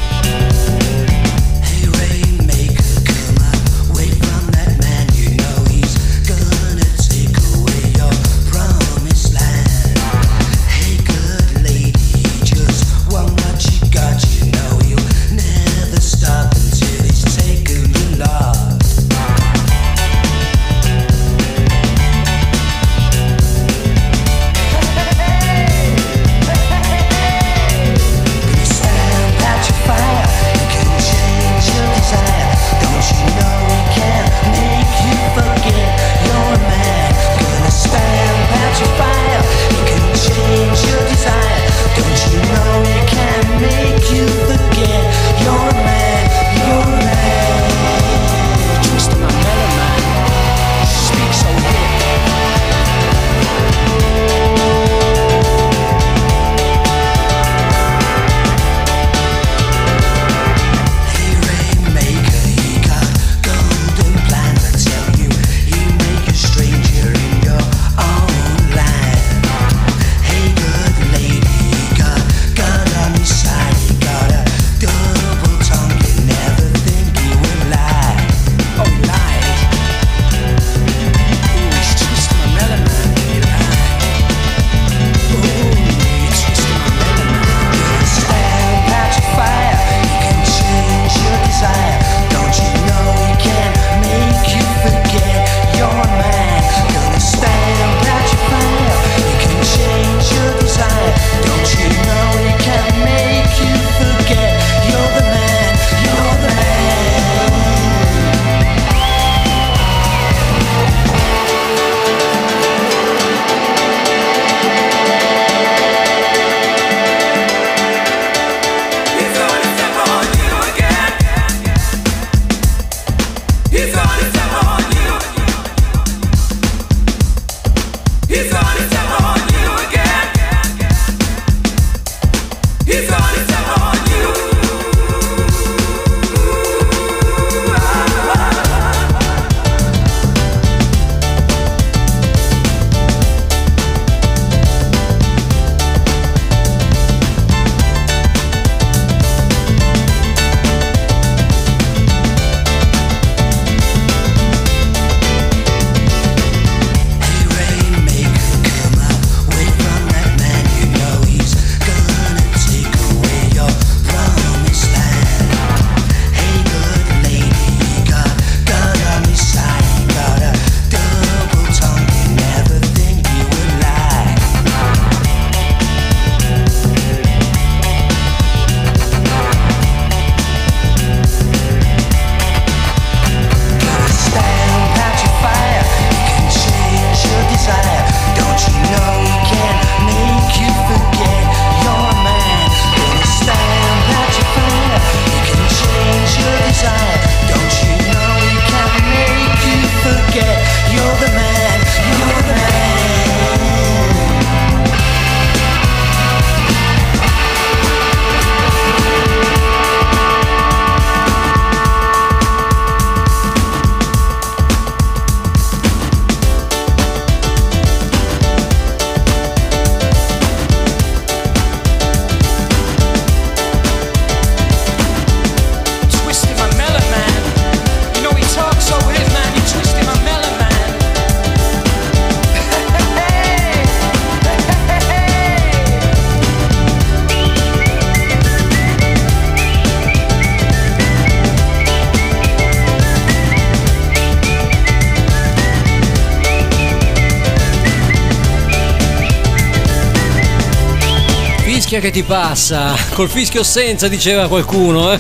Fischia che ti passa. Col fischio senza, diceva qualcuno, eh.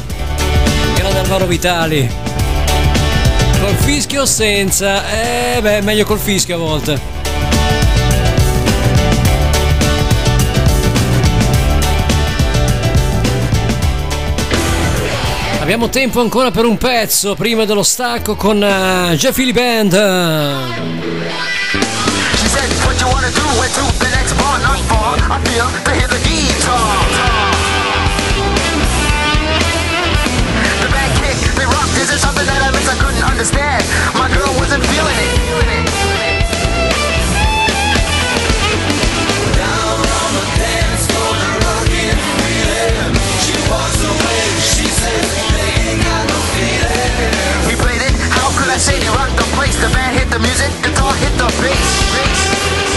Grande Alvaro Vitali. Col fischio senza. Eh beh, meglio col fischio a volte. Abbiamo tempo ancora per un pezzo prima dello stacco con uh, Jeffy Lee Band. She said, what you wanna do? Went to the next bar, not far. I feel to hear the guitar. The band kick, they rock. Is there something that I missed? I couldn't understand. My girl wasn't feeling it. Down on the dance floor, the rockin' feeling. She walks away. She said, they ain't got no feeling. We played it. How could I say they rocked the place? The band hit the music, guitar hit the bass. The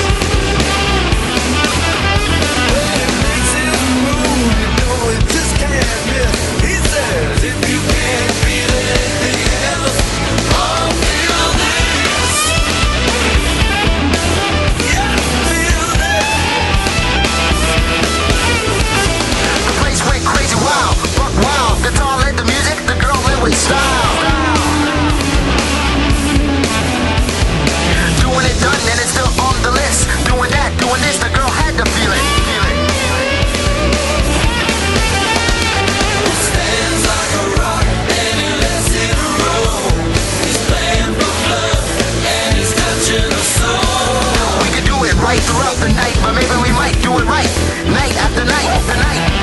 right throughout the night, but maybe we might do it right, night after night after night.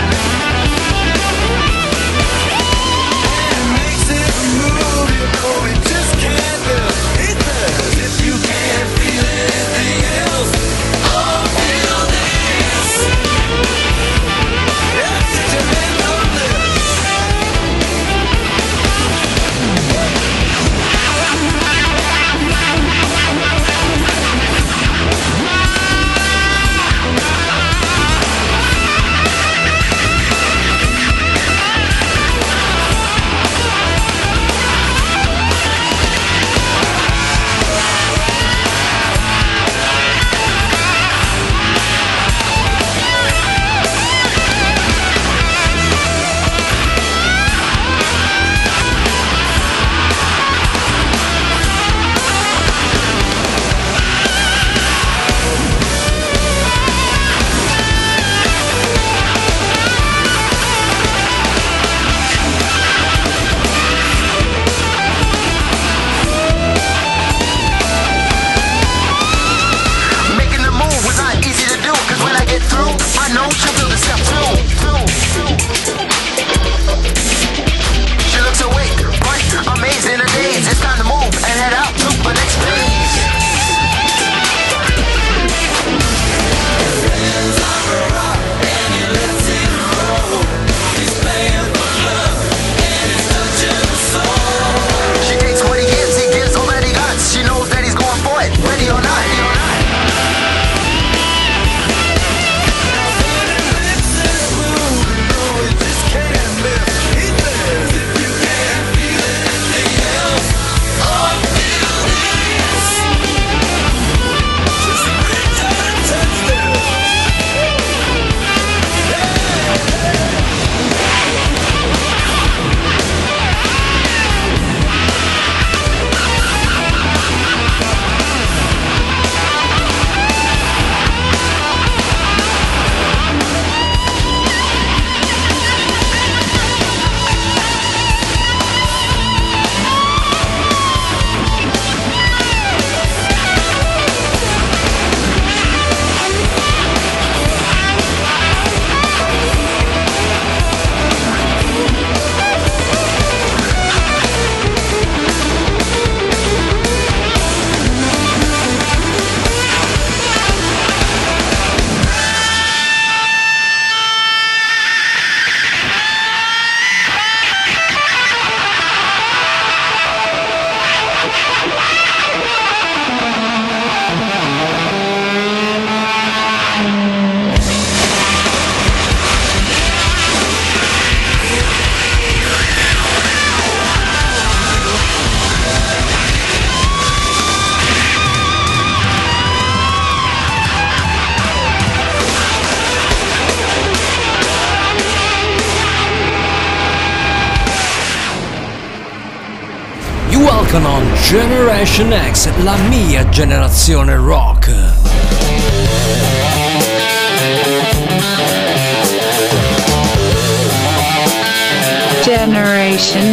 Generation X, la mia generazione rock. Generation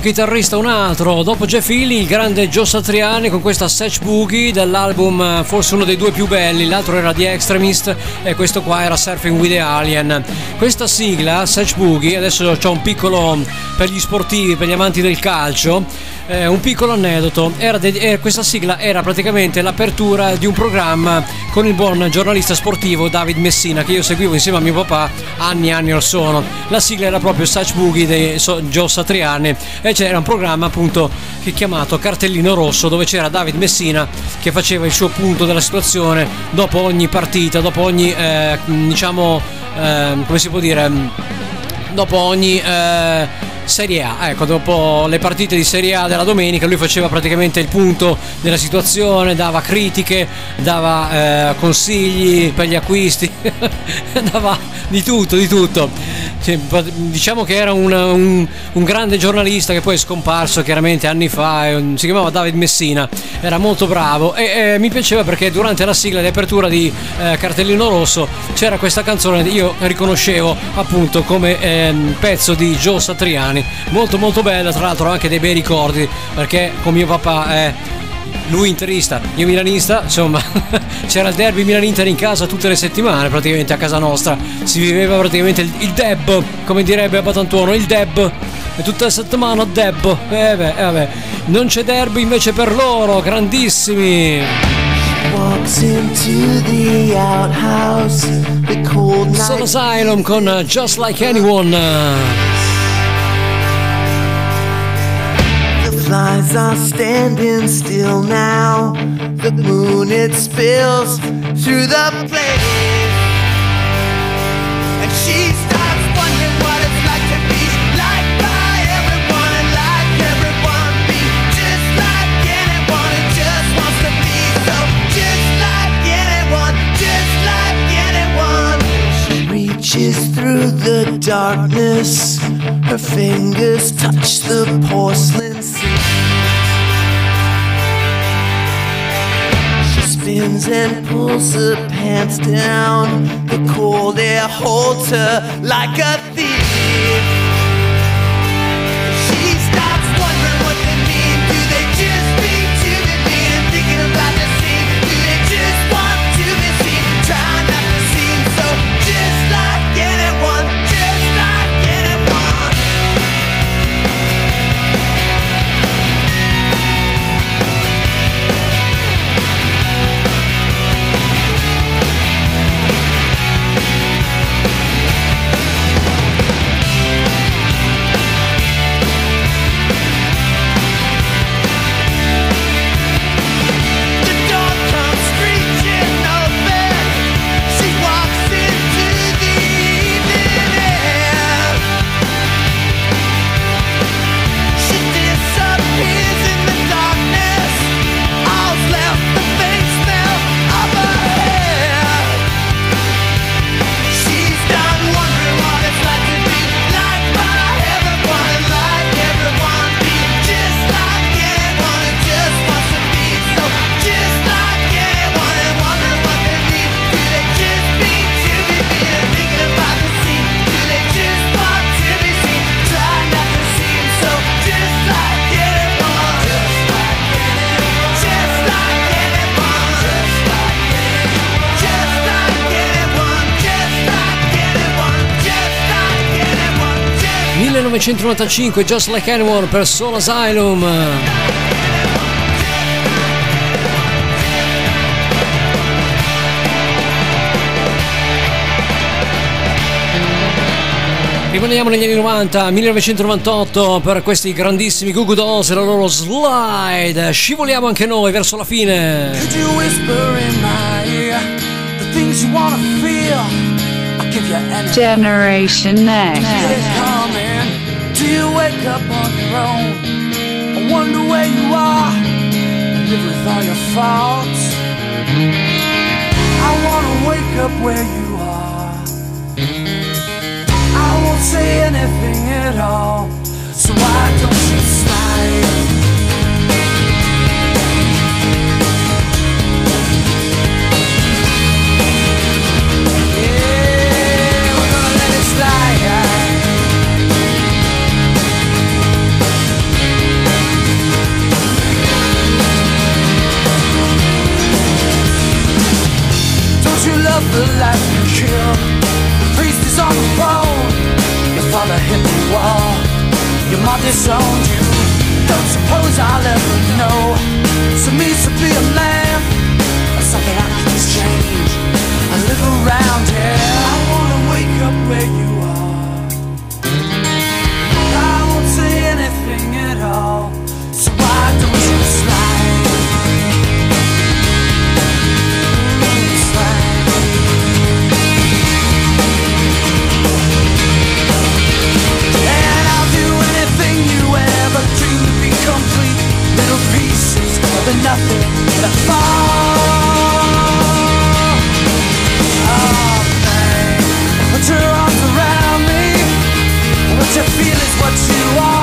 un chitarrista un altro, dopo Jeff Healy, il grande Joe Satriani con questa Satch Boogie dell'album eh, forse uno dei due più belli, l'altro era The Extremist e questo qua era Surfing with the Alien. Questa sigla, Satch Boogie, adesso c'ho un piccolo per gli sportivi, per gli amanti del calcio, eh, un piccolo aneddoto, de- eh, questa sigla era praticamente l'apertura di un programma con il buon giornalista sportivo David Messina che io seguivo insieme a mio papà anni e anni or sono. La sigla era proprio Such Boogie di so- Joe Satriani e c'era un programma appunto che chiamato Cartellino Rosso dove c'era David Messina che faceva il suo punto della situazione dopo ogni partita, dopo ogni eh, diciamo eh, come si può dire dopo ogni eh, Serie A, ecco, dopo le partite di Serie A della domenica lui faceva praticamente il punto della situazione, dava critiche, dava eh, consigli per gli acquisti, dava di tutto, di tutto. Diciamo che era un, un- un grande giornalista che poi è scomparso chiaramente anni fa, si chiamava David Messina, era molto bravo e eh, mi piaceva perché durante la sigla di apertura di eh, Cartellino Rosso c'era questa canzone che io riconoscevo appunto come ehm, pezzo di Joe Satriani, molto molto bella, tra l'altro anche dei bei ricordi perché con mio papà è lui interista, io milanista, insomma c'era il derby Milan-Inter in casa tutte le settimane praticamente a casa nostra, si viveva praticamente il, il deb, come direbbe a Batantuono, il deb, e tutte le settimane deb, eh beh, eh vabbè, non c'è derby invece per loro, grandissimi! Night. Asylum con Just Like Anyone. Fireflies are standing still now. The moon it spills through the place. And she starts wondering what it's like to be liked by everyone everyone. Be just like anyone who just wants to be so. Just like anyone, just like anyone. She reaches through the darkness. Her fingers touch the porcelain spins and pulls her pants down. The cold air holds her like a thief. 1995 Just Like Anyone per Soul Asylum. Rimaniamo negli anni 90, 1998 per questi grandissimi Goo Goo Dolls e la loro slide. Scivoliamo anche noi verso la fine. Could you whisper in my ear the things you wanna feel? I'll give you anything. Generation Next. Feel Do you wake up on your own? I wonder where you are. Live with all your faults. I wanna wake up where you are. I won't say anything at all. So why don't Don't you love the life you kill? The priest is on the phone. Your father hit the wall. Your mom disowned you. Don't suppose I'll ever know. So means to be a man. Or something I can exchange. I live around here. I wanna wake up where you you feel is what you are,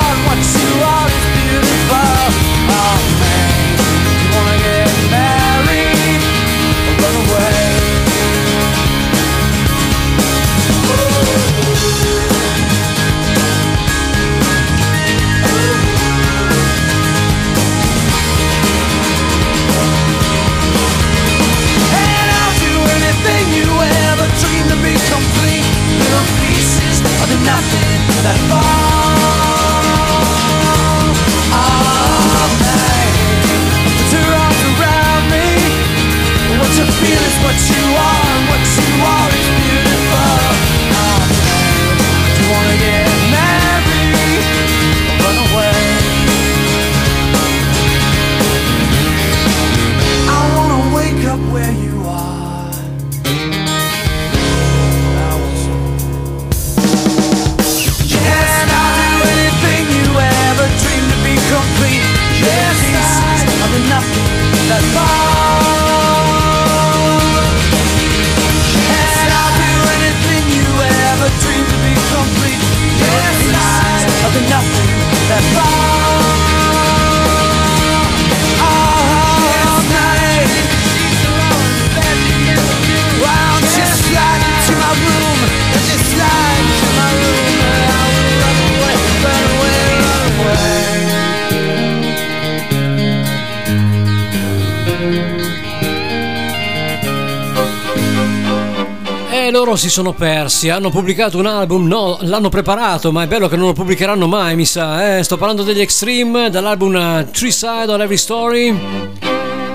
si sono persi, hanno pubblicato un album, no, l'hanno preparato, ma è bello che non lo pubblicheranno mai, mi sa. Eh? Sto parlando degli Extreme, dall'album eh, Three Side on Every Story.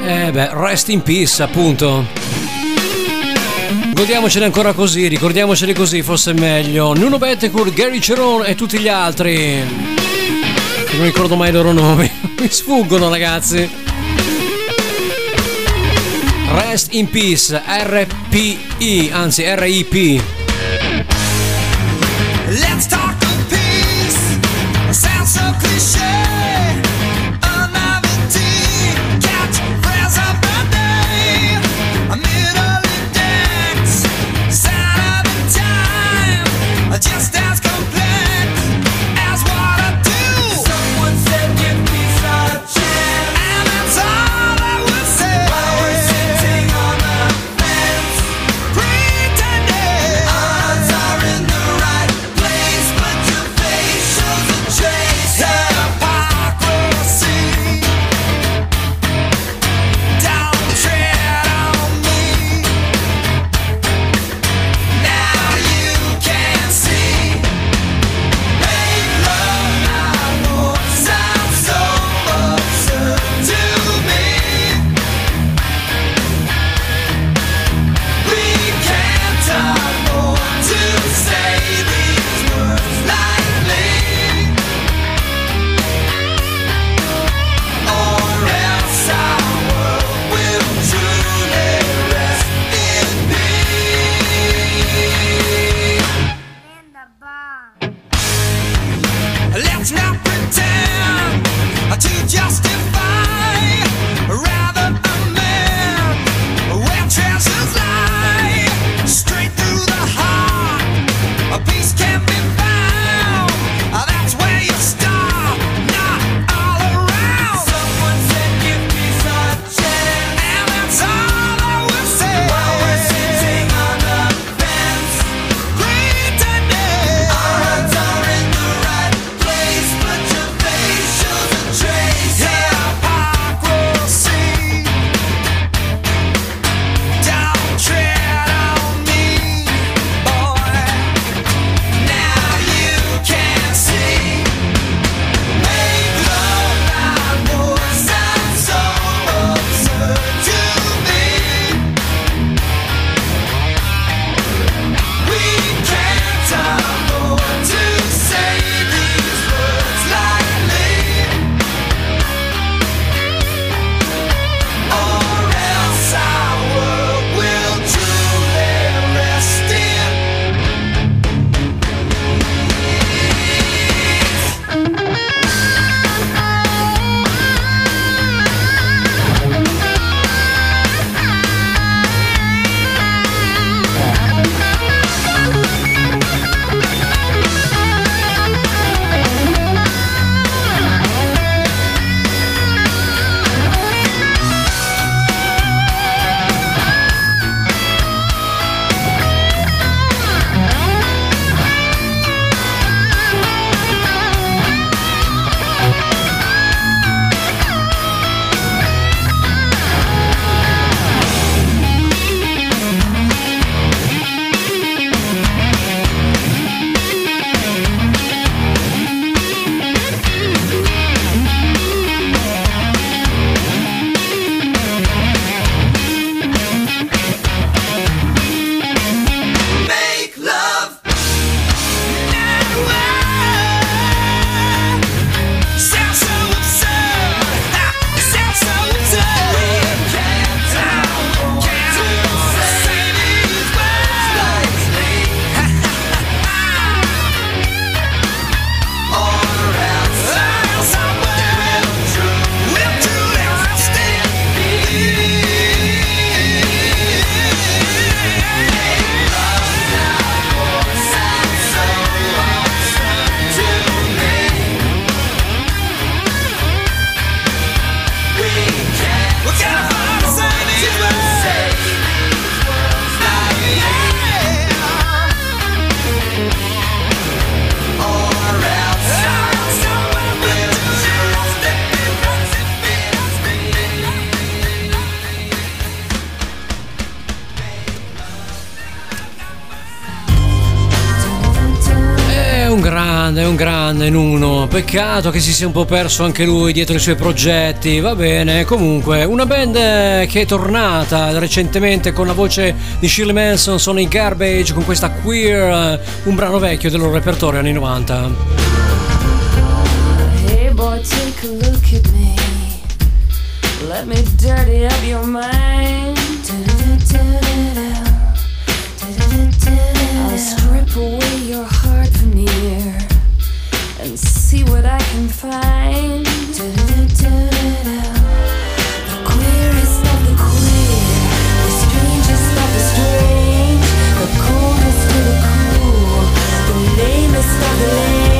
Eh beh, rest in peace, appunto. Godiamocene ancora così, ricordiamoceli così, forse è meglio. Nuno Bettencourt, Gary Ceron e tutti gli altri. Non ricordo mai i loro nomi. Mi sfuggono, ragazzi. Rest in Peace, RPI, anzi RIP. Let's Peccato che si sia un po' perso anche lui dietro i suoi progetti. Va bene, comunque, una band che è tornata recentemente con la voce di Shirley Manson sono i Garbage con questa Queer, un brano vecchio del loro repertorio anni 90. Hey boy, take a look at me. Let me dirty up your mind. I'll strip away your heart what I can find. The queerest of the queer, the strangest of the strange, the coldest of the cool, the lamest of the lame,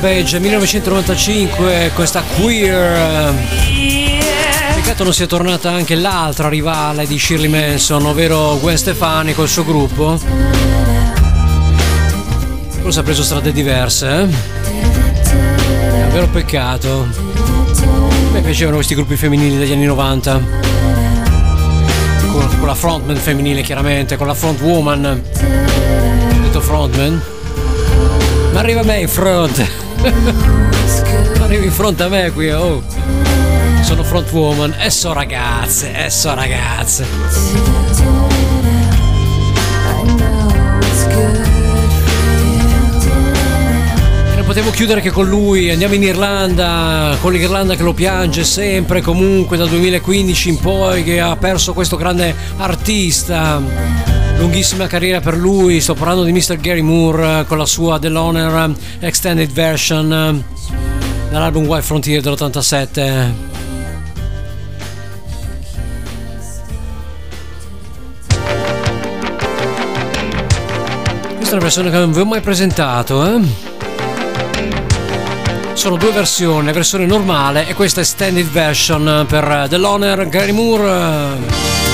Garbage 1995, questa Queer. Peccato non sia tornata anche l'altra rivale di Shirley Manson, ovvero Gwen Stefani col suo gruppo. Forse ha preso strade diverse, eh? È un vero peccato. A me piacevano questi gruppi femminili degli anni 90. Con, con la frontman femminile chiaramente, con la front woman. Detto frontman. Ma arriva front. Arrivi in fronte a me qui, oh. Sono front woman. E so ragazze, e so ragazze. E potevo chiudere che con lui. Andiamo in Irlanda, con l'Irlanda che lo piange sempre, comunque dal 2015 in poi, che ha perso questo grande artista. Lunghissima carriera per lui, sto parlando di Mr. Gary Moore eh, con la sua The Loner Extended Version eh, dall'album Wild Frontier dell'87. Questa è una versione che non vi ho mai presentato, eh? Sono due versioni, la versione normale e questa extended version per The Loner Gary Moore.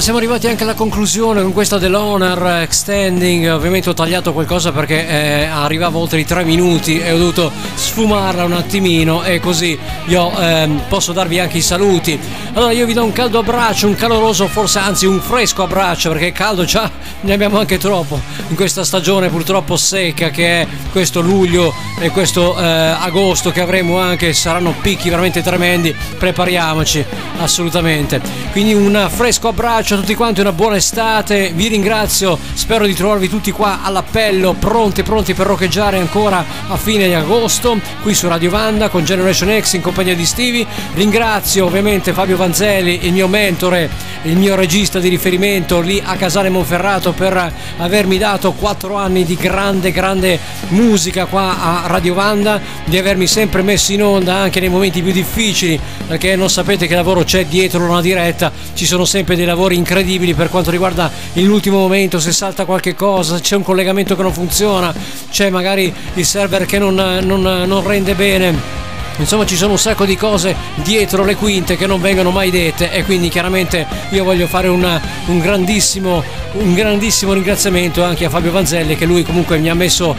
Allora siamo arrivati anche alla conclusione con questa dell'Honor Extending. Ovviamente ho tagliato qualcosa perché eh, arrivava oltre i tre minuti e ho dovuto sfumarla un attimino e così io ehm, posso darvi anche i saluti. Allora io vi do un caldo abbraccio, un caloroso, forse anzi un fresco abbraccio perché caldo già ne abbiamo anche troppo in questa stagione purtroppo secca che è questo luglio e questo eh, agosto che avremo anche, saranno picchi veramente tremendi. Prepariamoci assolutamente. Quindi un fresco abbraccio a tutti quanti, una buona estate, vi ringrazio, spero di trovarvi tutti qua all'appello, pronti, pronti per roccheggiare ancora a fine di agosto, qui su Radio Vanda con Generation X in compagnia di Stevie. Ringrazio ovviamente Fabio Vanzelli, il mio mentore, il mio regista di riferimento lì a Casale Monferrato per avermi dato quattro anni di grande, grande musica qua a Radio Vanda, di avermi sempre messo in onda anche nei momenti più difficili, perché non sapete che lavoro c'è dietro una diretta, ci sono sempre dei lavori incredibili per quanto riguarda l'ultimo momento, se salta qualche cosa, c'è un collegamento che non funziona, c'è magari il server che non, non, non rende bene. Insomma ci sono un sacco di cose dietro le quinte che non vengono mai dette e quindi chiaramente io voglio fare una- un, grandissimo, un grandissimo ringraziamento anche a Fabio Vanzelli che lui comunque mi ha messo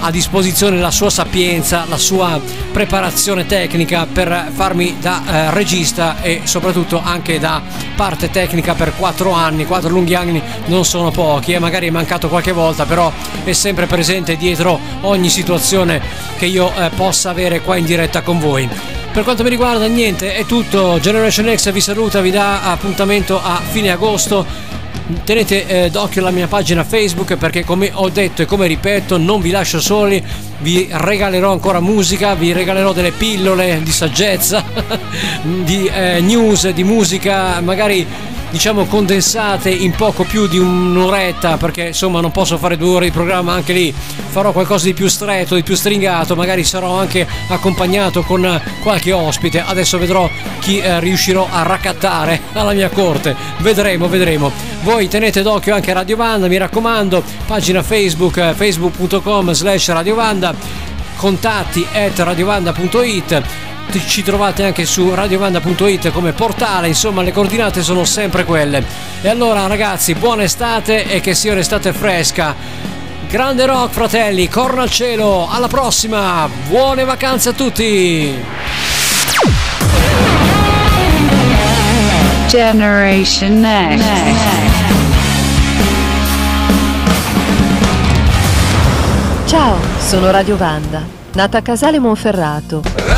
a disposizione la sua sapienza, la sua preparazione tecnica per farmi da eh, regista e soprattutto anche da parte tecnica per quattro anni, quattro lunghi anni non sono pochi e magari è mancato qualche volta, però è sempre presente dietro ogni situazione che io eh, possa avere qua in diretta con voi. Per quanto mi riguarda niente, è tutto, Generation X vi saluta, vi dà appuntamento a fine agosto. Tenete eh, d'occhio la mia pagina Facebook perché come ho detto e come ripeto non vi lascio soli, vi regalerò ancora musica, vi regalerò delle pillole di saggezza, di eh, news, di musica, magari diciamo condensate in poco più di un'oretta perché insomma non posso fare due ore di programma anche lì farò qualcosa di più stretto di più stringato magari sarò anche accompagnato con qualche ospite. Adesso vedrò chi eh, riuscirò a raccattare alla mia corte. Vedremo vedremo. Voi tenete d'occhio anche Radio Vanda mi raccomando pagina facebook eh, facebook.com slash radiovanda contatti at radiovanda.it ci trovate anche su radiovanda.it come portale, insomma le coordinate sono sempre quelle. E allora ragazzi, buona estate e che sia un'estate fresca. Grande rock fratelli, corna al cielo, alla prossima, buone vacanze a tutti! Generation Next. Ciao, sono Radio Vanda, nata a Casale Monferrato.